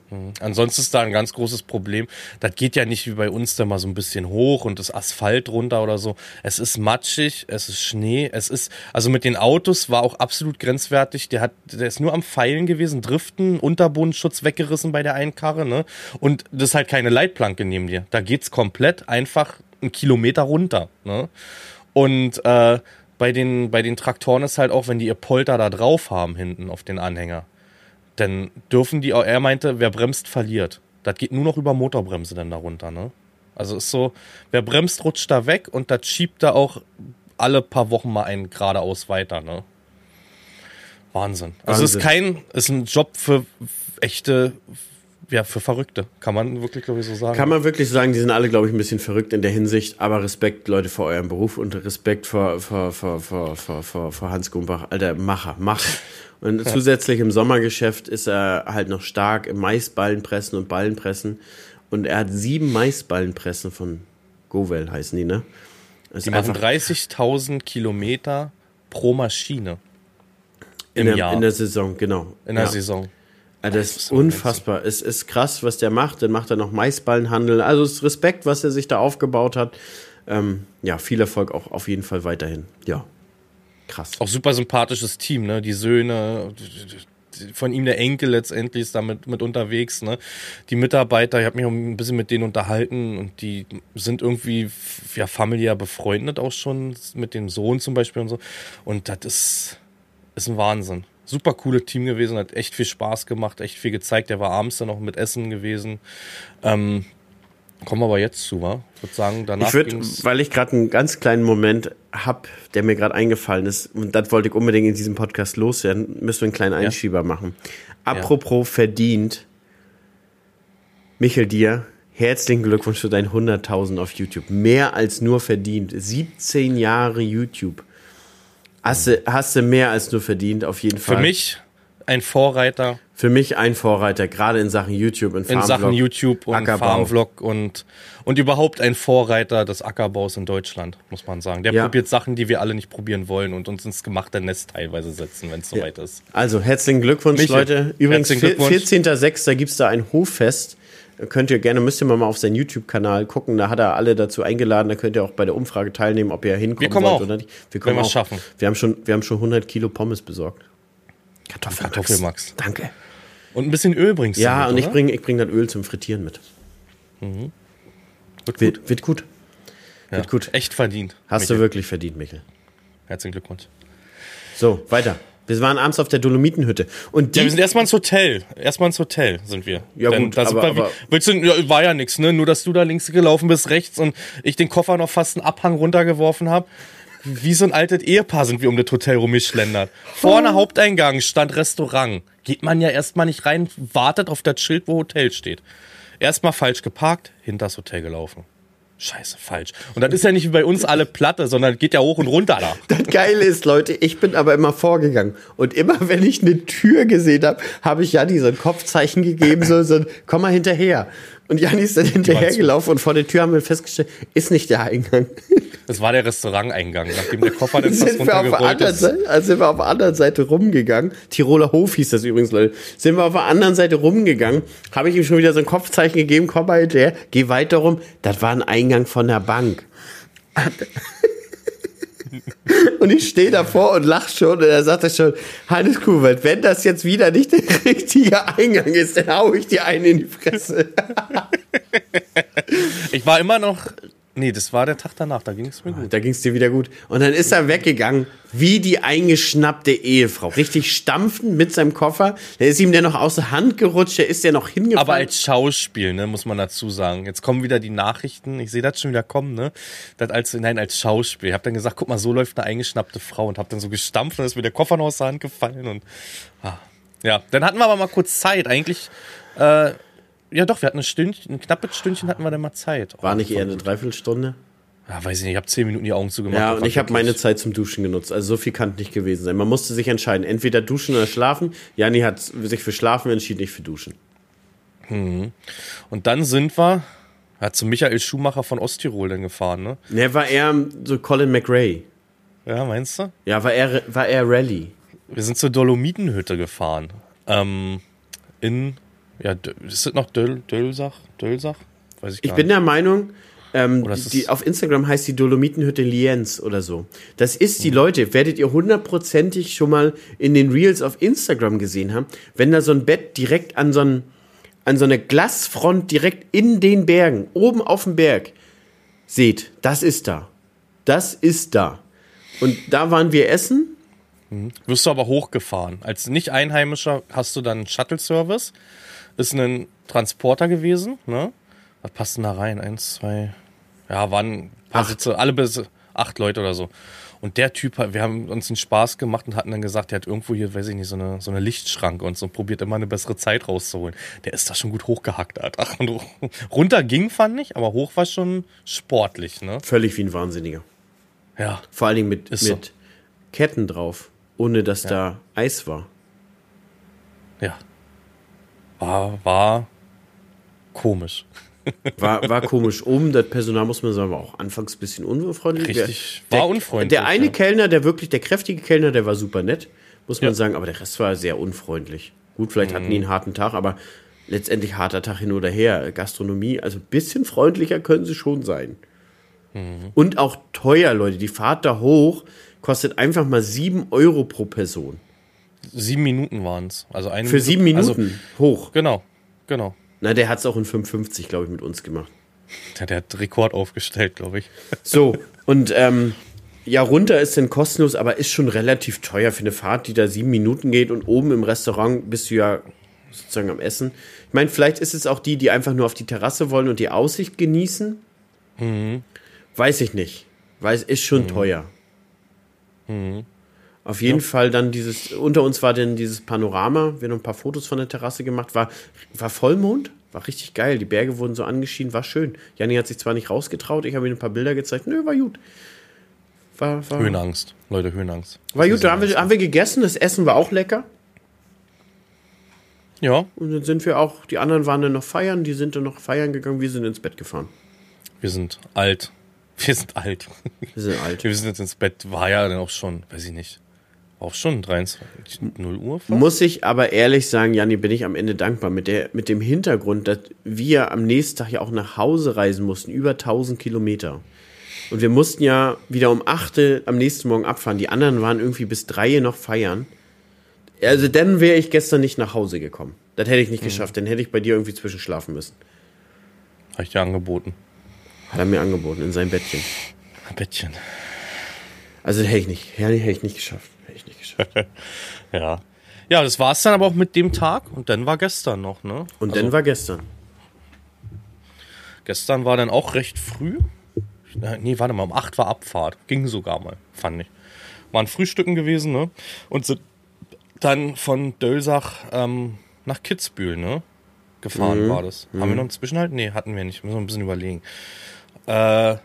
Mhm. Ansonsten ist da ein ganz großes Problem. Das geht ja nicht wie bei uns da mal so ein bisschen hoch und das Asphalt runter oder so. Es ist matschig, es ist Schnee, es ist, also mit den Autos war auch absolut grenzwertig. Der hat, der ist nur am Pfeilen gewesen, Driften, Unterbodenschutz weggerissen bei der einen Karre, ne? Und das ist halt keine Leitplanke neben dir. Da geht's komplett einfach einen Kilometer runter. Ne? Und äh, bei, den, bei den Traktoren ist halt auch, wenn die ihr Polter da drauf haben hinten auf den Anhänger, dann dürfen die, auch, er meinte, wer bremst, verliert. Das geht nur noch über Motorbremse dann da runter. Ne? Also ist so, wer bremst, rutscht da weg und das schiebt da auch alle paar Wochen mal einen geradeaus weiter. Ne? Wahnsinn. Also es ist kein, ist ein Job für echte, ja, für Verrückte. Kann man wirklich, glaube ich, so sagen. Kann man wirklich sagen, die sind alle, glaube ich, ein bisschen verrückt in der Hinsicht, aber Respekt, Leute, vor eurem Beruf und Respekt vor, vor, vor, vor, vor, vor, vor Hans Gumbach. Alter, Macher, Macher. Und ja. zusätzlich im Sommergeschäft ist er halt noch stark im Maisballenpressen und Ballenpressen. Und er hat sieben Maisballenpressen von Govell, heißen die, ne? Das die machen 30.000 Kilometer pro Maschine. Im in der, Jahr. In der Saison, genau. In der ja. Saison. Also das ist unfassbar. Es ist krass, was der macht. Dann macht er noch Maisballenhandel. Also es ist Respekt, was er sich da aufgebaut hat. Ähm, ja, viel Erfolg auch auf jeden Fall weiterhin. Ja, krass. Auch super sympathisches Team, ne? Die Söhne, von ihm der Enkel letztendlich ist da mit, mit unterwegs, ne? Die Mitarbeiter, ich habe mich auch ein bisschen mit denen unterhalten und die sind irgendwie ja familiär befreundet auch schon mit dem Sohn zum Beispiel und so. Und das ist, ist ein Wahnsinn super cooles Team gewesen, hat echt viel Spaß gemacht, echt viel gezeigt. Der war abends dann noch mit Essen gewesen. Ähm, kommen wir aber jetzt zu, wa? Ich würde sagen, danach. Ich würde, weil ich gerade einen ganz kleinen Moment habe, der mir gerade eingefallen ist, und das wollte ich unbedingt in diesem Podcast loswerden, müssen wir einen kleinen Einschieber ja. machen. Apropos ja. verdient, Michel dir, herzlichen Glückwunsch für deinen 100.000 auf YouTube. Mehr als nur verdient. 17 Jahre YouTube. Hast du, hast du mehr als nur verdient, auf jeden Fall. Für mich ein Vorreiter. Für mich ein Vorreiter, gerade in Sachen YouTube und Farmvlog. In Sachen YouTube und Ackerbau. Farmvlog und, und überhaupt ein Vorreiter des Ackerbaus in Deutschland, muss man sagen. Der ja. probiert Sachen, die wir alle nicht probieren wollen und uns ins gemachte Nest teilweise setzen, wenn es soweit ja. ist. Also herzlichen Glückwunsch, Michael, Leute. Übrigens, 14.06. gibt es da ein Hoffest könnt ihr gerne, müsst ihr mal auf seinen YouTube-Kanal gucken. Da hat er alle dazu eingeladen. Da könnt ihr auch bei der Umfrage teilnehmen, ob ihr hinkommen wir kommen wollt auch, oder nicht. Wir kommen wenn auch. schaffen. Wir haben, schon, wir haben schon 100 Kilo Pommes besorgt. Kartoffelmax. Kartoffelmax. Danke. Und ein bisschen Öl bringst du Ja, und oder? ich bringe ich bring das Öl zum Frittieren mit. Mhm. Wird, wird, gut. Wird gut. Ja, wird gut. Echt verdient. Hast Michael. du wirklich verdient, Michael. Herzlichen Glückwunsch. So, weiter. Wir waren abends auf der Dolomitenhütte. Und die ja, wir sind erstmal ins Hotel. Erstmal ins Hotel sind wir. Ja, Denn gut, aber, aber willst du, ja, war ja nichts, ne? Nur, dass du da links gelaufen bist, rechts und ich den Koffer noch fast einen Abhang runtergeworfen habe. Wie so ein altes Ehepaar sind wir um das Hotel rumgeschlendert. Vorne Haupteingang stand Restaurant. Geht man ja erstmal nicht rein, wartet auf das Schild, wo Hotel steht. Erstmal falsch geparkt, hinter das Hotel gelaufen. Scheiße, falsch. Und dann ist ja nicht wie bei uns alle Platte, sondern geht ja hoch und runter da. Das Geile ist, Leute, ich bin aber immer vorgegangen. Und immer wenn ich eine Tür gesehen habe, habe ich ja diese Kopfzeichen gegeben, so, so, komm mal hinterher. Und Janni ist dann hinterhergelaufen und vor der Tür haben wir festgestellt, ist nicht der Eingang. Das war der Restauranteingang, nachdem der Koffer dann fast runtergerollt ist. Seite, also sind wir auf der anderen Seite rumgegangen. Tiroler Hof hieß das übrigens, Leute. Sind wir auf der anderen Seite rumgegangen, habe ich ihm schon wieder so ein Kopfzeichen gegeben, komm mal hinterher, geh weiter rum. Das war ein Eingang von der Bank. und ich stehe davor und lache schon und er sagt schon, Hannes Kuhwald, wenn das jetzt wieder nicht der richtige Eingang ist, dann hau ich dir einen in die Fresse. ich war immer noch Nee, das war der Tag danach, da ging es mir gut. Da ging es dir wieder gut. Und dann ist er weggegangen, wie die eingeschnappte Ehefrau. Richtig stampfend mit seinem Koffer. Da ist ihm der noch aus der Hand gerutscht, der ist ja noch hingefallen. Aber als Schauspiel, ne, muss man dazu sagen. Jetzt kommen wieder die Nachrichten, ich sehe das schon wieder kommen, ne? Das als, nein, als Schauspiel. Ich habe dann gesagt, guck mal, so läuft eine eingeschnappte Frau und habe dann so gestampft und ist mir der Koffer noch aus der Hand gefallen und ah. ja, dann hatten wir aber mal kurz Zeit. Eigentlich äh, ja, doch, wir hatten ein Stündchen, ein knappes Stündchen hatten wir dann mal Zeit. War nicht eher eine Dreiviertelstunde? Ja, weiß ich nicht, ich habe zehn Minuten die Augen zugemacht. Ja, und ich habe meine Zeit zum Duschen genutzt. Also so viel kann nicht gewesen sein. Man musste sich entscheiden, entweder duschen oder schlafen. Jani hat sich für Schlafen entschieden, nicht für Duschen. Mhm. Und dann sind wir ja, zu Michael Schumacher von Osttirol dann gefahren, ne? Ne, war er so Colin McRae. Ja, meinst du? Ja, war er, war er Rallye. Wir sind zur Dolomitenhütte gefahren. Ähm, in ja, ist das noch Döl, Dölsach? Dölsach? Weiß ich gar ich bin der Meinung, ähm, die, auf Instagram heißt die Dolomitenhütte Lienz oder so. Das ist die mhm. Leute, werdet ihr hundertprozentig schon mal in den Reels auf Instagram gesehen haben, wenn da so ein Bett direkt an so, ein, an so eine Glasfront direkt in den Bergen, oben auf dem Berg, seht, das ist da. Das ist da. Und da waren wir essen. Wirst du aber hochgefahren. Als Nicht-Einheimischer hast du dann Shuttle-Service. Ist ein Transporter gewesen, ne? Was passt denn da rein? Eins, zwei, ja, waren ein paar Acht. Sitze, alle bis acht Leute oder so. Und der Typ, wir haben uns einen Spaß gemacht und hatten dann gesagt, der hat irgendwo hier, weiß ich nicht, so eine, so eine Lichtschranke und so und probiert immer eine bessere Zeit rauszuholen. Der ist da schon gut hochgehackt, Alter. Und runter ging, fand ich, aber hoch war schon sportlich, ne? Völlig wie ein Wahnsinniger. Ja. Vor allen Dingen mit, Ist so. mit Ketten drauf, ohne dass da Eis war. Ja. War, war komisch. War, war komisch. Oben, das Personal, muss man sagen, war auch anfangs ein bisschen unfreundlich. Richtig, der, war unfreundlich, Der eine ja. Kellner, der wirklich, der kräftige Kellner, der war super nett, muss man Ja. sagen, aber der Rest war sehr unfreundlich. Gut, vielleicht Mhm. hatten die einen harten Tag, aber letztendlich harter Tag hin oder her. Gastronomie, also ein bisschen freundlicher können sie schon sein. Mhm. Und auch teuer, Leute. Die Fahrt da hoch kostet einfach mal 7 Euro pro Person. Sieben Minuten waren es. Also eine Für sieben Minuten Also, hoch. genau, genau. Na, der hat es auch in 5,50, glaube ich, mit uns gemacht. Der, der hat Rekord aufgestellt, glaube ich. So, und ähm, ja, runter ist dann kostenlos, aber ist schon relativ teuer für eine Fahrt, die da sieben Minuten geht und oben im Restaurant bist du ja sozusagen am Essen. Ich meine, vielleicht ist es auch die, die einfach nur auf die Terrasse wollen und die Aussicht genießen. Weiß ich nicht. Weiß, ist schon teuer. Auf jeden Fall dann dieses, unter uns war dann dieses Panorama, wir haben ein paar Fotos von der Terrasse gemacht, war, war Vollmond, war richtig geil, die Berge wurden so angeschienen, war schön. Janni hat sich zwar nicht rausgetraut, ich habe ihm ein paar Bilder gezeigt, nö, war gut. War, war, Höhenangst. Leute, Höhenangst. war gut, da haben wir, haben wir gegessen, das Essen war auch lecker. Ja, Und dann sind wir auch, die anderen waren dann noch feiern, die sind dann noch feiern gegangen, wir sind ins Bett gefahren. wir sind alt. Wir sind alt. Wir sind alt. Wir sind jetzt ins Bett. War ja dann auch schon, weiß ich nicht. Auch schon 23, 0 Uhr fast. Muss ich aber ehrlich sagen, Janni, bin ich am Ende dankbar mit, der, mit dem Hintergrund, dass wir am nächsten Tag ja auch nach Hause reisen mussten, über 1000 Kilometer. Und wir mussten ja wieder um 8 am nächsten Morgen abfahren. Die anderen waren irgendwie bis 3 noch feiern. Also dann wäre ich gestern nicht nach Hause gekommen. Das hätte ich nicht geschafft. Dann hätte ich bei dir irgendwie zwischenschlafen müssen. Habe ich dir angeboten. Hat er mir angeboten in seinem Bettchen. Ein Bettchen. Also hätte ich nicht, hätte ich nicht geschafft. Ja. Ja, das war's dann aber auch mit dem Tag und dann war gestern noch, ne? Und Also, dann war gestern. Gestern war dann auch recht früh. Nee, warte mal, um 8 war Abfahrt. Ging sogar mal, fand ich. Waren Frühstücken gewesen, ne? Und sind dann von Dölsach ähm, nach Kitzbühel, ne? Gefahren war das. Haben wir noch einen Zwischenhalt? Nee, hatten wir nicht. Müssen wir ein bisschen überlegen. Äh,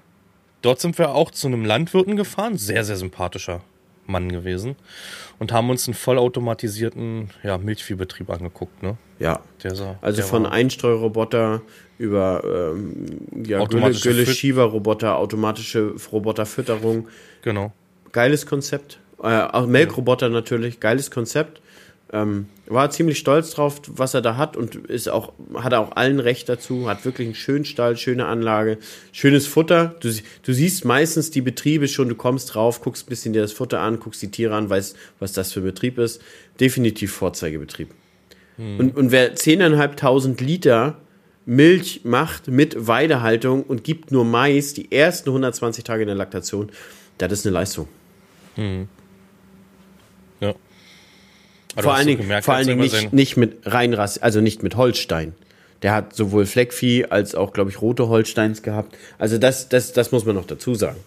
dort sind wir auch zu einem Landwirten gefahren. Sehr, sehr sympathischer Mann gewesen. Und haben uns einen vollautomatisierten ja, Milchviehbetrieb angeguckt, ne? Ja. Der sah, Also der von Einstreuroboter über ähm, ja, Gülle, Automatische Gülle automatische Roboterfütterung. Genau. Geiles Konzept. Äh, auch Melkroboter natürlich, geiles Konzept. Ähm, war ziemlich stolz drauf, was er da hat und ist auch, hat auch allen Recht dazu, hat wirklich einen schönen Stall, schöne Anlage, schönes Futter. Du, du siehst meistens die Betriebe schon, du kommst drauf, guckst ein bisschen dir das Futter an, guckst die Tiere an, weißt, was das für ein Betrieb ist. Definitiv Vorzeigebetrieb. Und, und wer 10.500 Liter Milch macht mit Weidehaltung und gibt nur Mais die ersten 120 Tage in der Laktation, das ist eine Leistung. Ja. Aber du vor allen Dingen, gemerkt, vor allen Dingen nicht, nicht mit Reinrass, also nicht mit Holstein. Der hat sowohl Fleckvieh als auch, glaube ich, rote Holsteins gehabt. Also das, das, das muss man noch dazu sagen.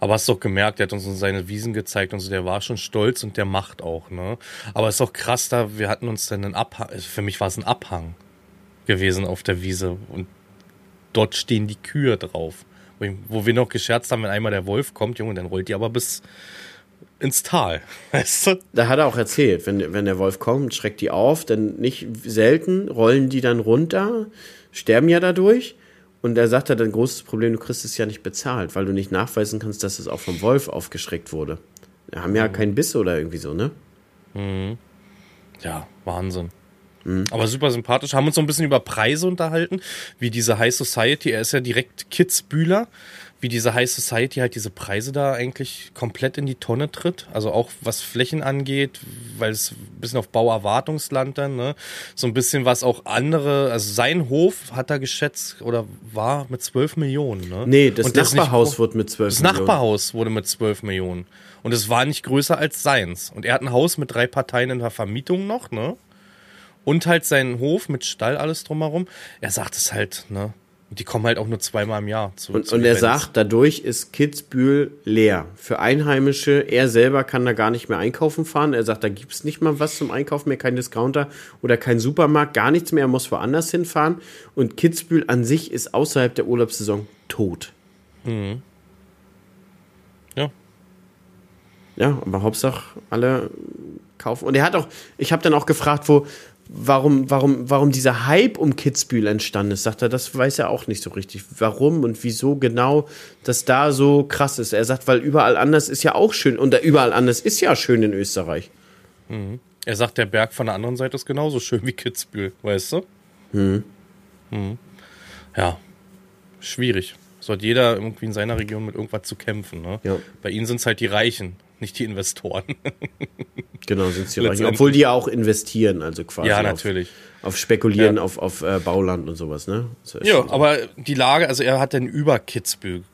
Aber hast doch gemerkt, der hat uns seine Wiesen gezeigt und so, der war schon stolz und der macht auch, ne? Aber ist doch krass, da wir hatten uns dann einen Abhang, also für mich war es ein Abhang gewesen auf der Wiese und dort stehen die Kühe drauf. Wo wir noch gescherzt haben, wenn einmal der Wolf kommt, Junge, dann rollt die aber bis ins Tal. Weißt du? Da hat er auch erzählt, wenn, wenn der Wolf kommt, schreckt die auf, denn nicht selten rollen die dann runter, sterben ja dadurch. Und er sagt hat ein großes Problem, du kriegst es ja nicht bezahlt, weil du nicht nachweisen kannst, dass es auch vom Wolf aufgeschreckt wurde. Wir haben ja keinen Biss oder irgendwie so, ne? Ja, Wahnsinn. Aber super sympathisch. Haben uns so ein bisschen über Preise unterhalten, wie diese High Society. Er ist ja direkt Kitzbühler. Wie diese High Society halt diese Preise da eigentlich komplett in die Tonne tritt. Also auch was Flächen angeht, weil es ein bisschen auf Bauerwartungsland dann, ne? So ein bisschen was auch andere, also sein Hof hat er geschätzt oder war mit 12 Millionen, ne? Nee, das das Nachbarhaus nicht- wurde mit 12 Das Millionen. Nachbarhaus wurde mit 12 Millionen. Und es war nicht größer als seins. Und er hat ein Haus mit drei Parteien in der Vermietung noch, ne? Und halt seinen Hof mit Stall, alles drumherum. Er sagt es halt, ne? Die kommen halt auch nur zweimal im Jahr zu. Und, und er sagt, dadurch ist Kitzbühel leer. Für Einheimische, er selber kann da gar nicht mehr einkaufen fahren. Er sagt, da gibt's nicht mal was zum Einkaufen mehr, kein Discounter oder kein Supermarkt, gar nichts mehr. Er muss woanders hinfahren. Und Kitzbühel an sich ist außerhalb der Urlaubssaison tot. Ja. Ja, aber Hauptsache alle kaufen. Und er hat auch, ich habe dann auch gefragt, wo, warum, warum, warum dieser Hype um Kitzbühel entstanden ist. Sagt er, das weiß er auch nicht so richtig. Warum und wieso genau das da so krass ist. Er sagt, weil überall anders ist ja auch schön. Und überall anders ist ja schön in Österreich. Er sagt, der Berg von der anderen Seite ist genauso schön wie Kitzbühel, weißt du? Mhm. Ja, schwierig. So hat jeder irgendwie in seiner Region mit irgendwas zu kämpfen. Ne? Ja. Bei ihnen sind es halt die Reichen, nicht die Investoren. Genau, sind sie. Letztendlich. Obwohl die ja auch investieren, also quasi. ja, auf- natürlich. Auf, Spekulieren, Ja. auf, auf äh, Bauland und sowas, ne? Ja, so. aber die Lage, also er hat dann über Kitzbühel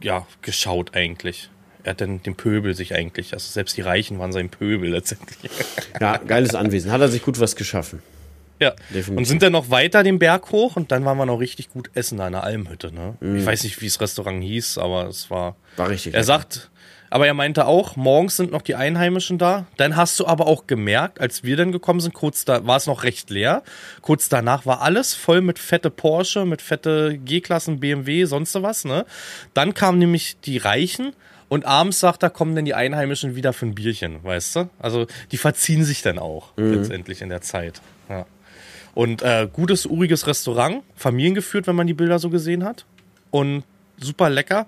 ja, geschaut eigentlich. Er hat dann den Pöbel sich eigentlich, also selbst die Reichen waren sein Pöbel letztendlich. ja, geiles Anwesen. Hat er sich gut was geschaffen. Ja, Definitiv. und sind dann noch weiter den Berg hoch und dann waren wir noch richtig gut essen da in der Almhütte. Ne? Mhm. Ich weiß nicht, wie das Restaurant hieß, aber es war. War richtig Er lecker. sagt, aber er meinte auch, morgens sind noch die Einheimischen da. Dann hast du aber auch gemerkt, als wir dann gekommen sind, kurz da war es noch recht leer. Kurz danach war alles voll mit fette Porsche, mit fette G-Klassen, BMW, sonst was. Ne? Dann kamen nämlich die Reichen. Und abends, sagt er, kommen dann die Einheimischen wieder für ein Bierchen, weißt du? Also die verziehen sich dann auch letztendlich in der Zeit. Ja. Und äh, gutes, uriges Restaurant, familiengeführt, wenn man die Bilder so gesehen hat. Und super lecker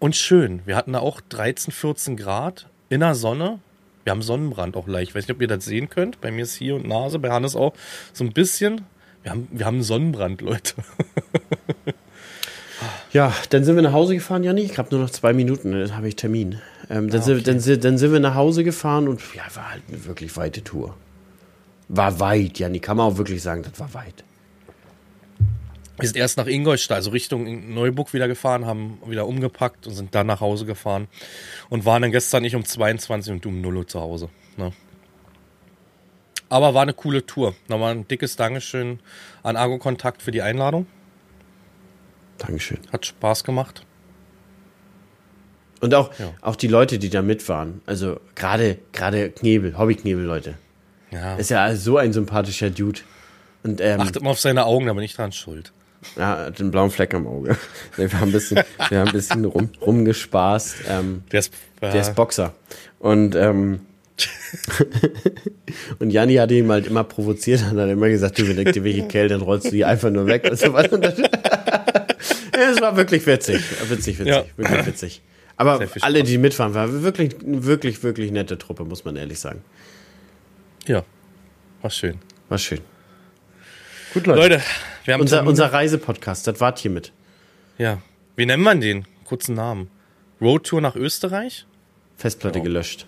und schön. Wir hatten da auch 13, 14 Grad in der Sonne. Wir haben Sonnenbrand auch leicht. Ich weiß nicht, ob ihr das sehen könnt. Bei mir ist hier und Nase, bei Hannes auch so ein bisschen. Wir haben, wir haben Sonnenbrand, Leute. Ja, dann sind wir nach Hause gefahren, Janni. Ich habe nur noch zwei Minuten, dann habe ich Termin. Ähm, dann, sind, dann, sind, dann sind wir nach Hause gefahren und ja, war halt eine wirklich weite Tour. War weit, Janni. Kann man auch wirklich sagen, das war weit. Wir sind erst nach Ingolstadt, also Richtung Neuburg wieder gefahren, haben wieder umgepackt und sind dann nach Hause gefahren. Und waren dann gestern nicht um 22 und um 0 Uhr zu Hause. Ne? Aber war eine coole Tour. Nochmal ein dickes Dankeschön an Argo Kontakt für die Einladung. Dankeschön. Hat Spaß gemacht. Und auch, Ja. auch die Leute, die da mit waren. Also gerade gerade Knebel, Hobbyknebel, Leute. Ja. Ist ja so ein sympathischer Dude. Und ähm, Achtet mal auf seine Augen, da bin ich dran schuld. Ja, hat einen blauen Fleck am Auge. Wir haben ein bisschen, wir haben ein bisschen rum, rumgespaßt. Ähm, Der ist, äh, Der ist Boxer. Und, ähm, und Janni hat ihn halt immer provoziert und hat immer gesagt, du, wenn ich dir welche Kälte, dann rollst du die einfach nur weg und so weiter. Es war wirklich witzig. Witzig, witzig, Ja. wirklich witzig. Aber alle, die mitfahren, war wirklich, wirklich, wirklich nette Truppe, muss man ehrlich sagen. ja, war schön. War schön. Gut, Leute. Leute, unser, unser Reisepodcast, das wart hiermit. Ja. Wie nennt man den? Kurzen Namen. Roadtour nach Österreich? Festplatte Ja. gelöscht.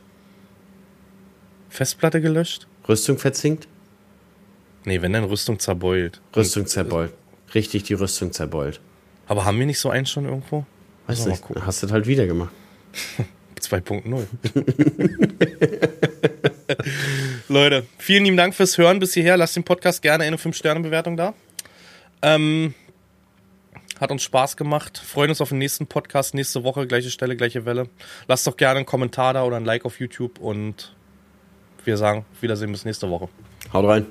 Festplatte gelöscht? Rüstung verzinkt, Nee, wenn dann Rüstung zerbeult. Rüstung zerbeult. Richtig die Rüstung zerbeult. Aber haben wir nicht so einen schon irgendwo? Weiß wir nicht, hast du das halt wieder gemacht. 2.0. Leute, vielen lieben Dank fürs Hören bis hierher. Lasst den Podcast gerne eine 5-Sterne-Bewertung da. Ähm, hat uns Spaß gemacht. Freuen uns auf den nächsten Podcast. Nächste Woche, gleiche Stelle, gleiche Welle. Lasst doch gerne einen Kommentar da oder ein Like auf YouTube und wir sagen Wiedersehen bis nächste Woche. Haut rein.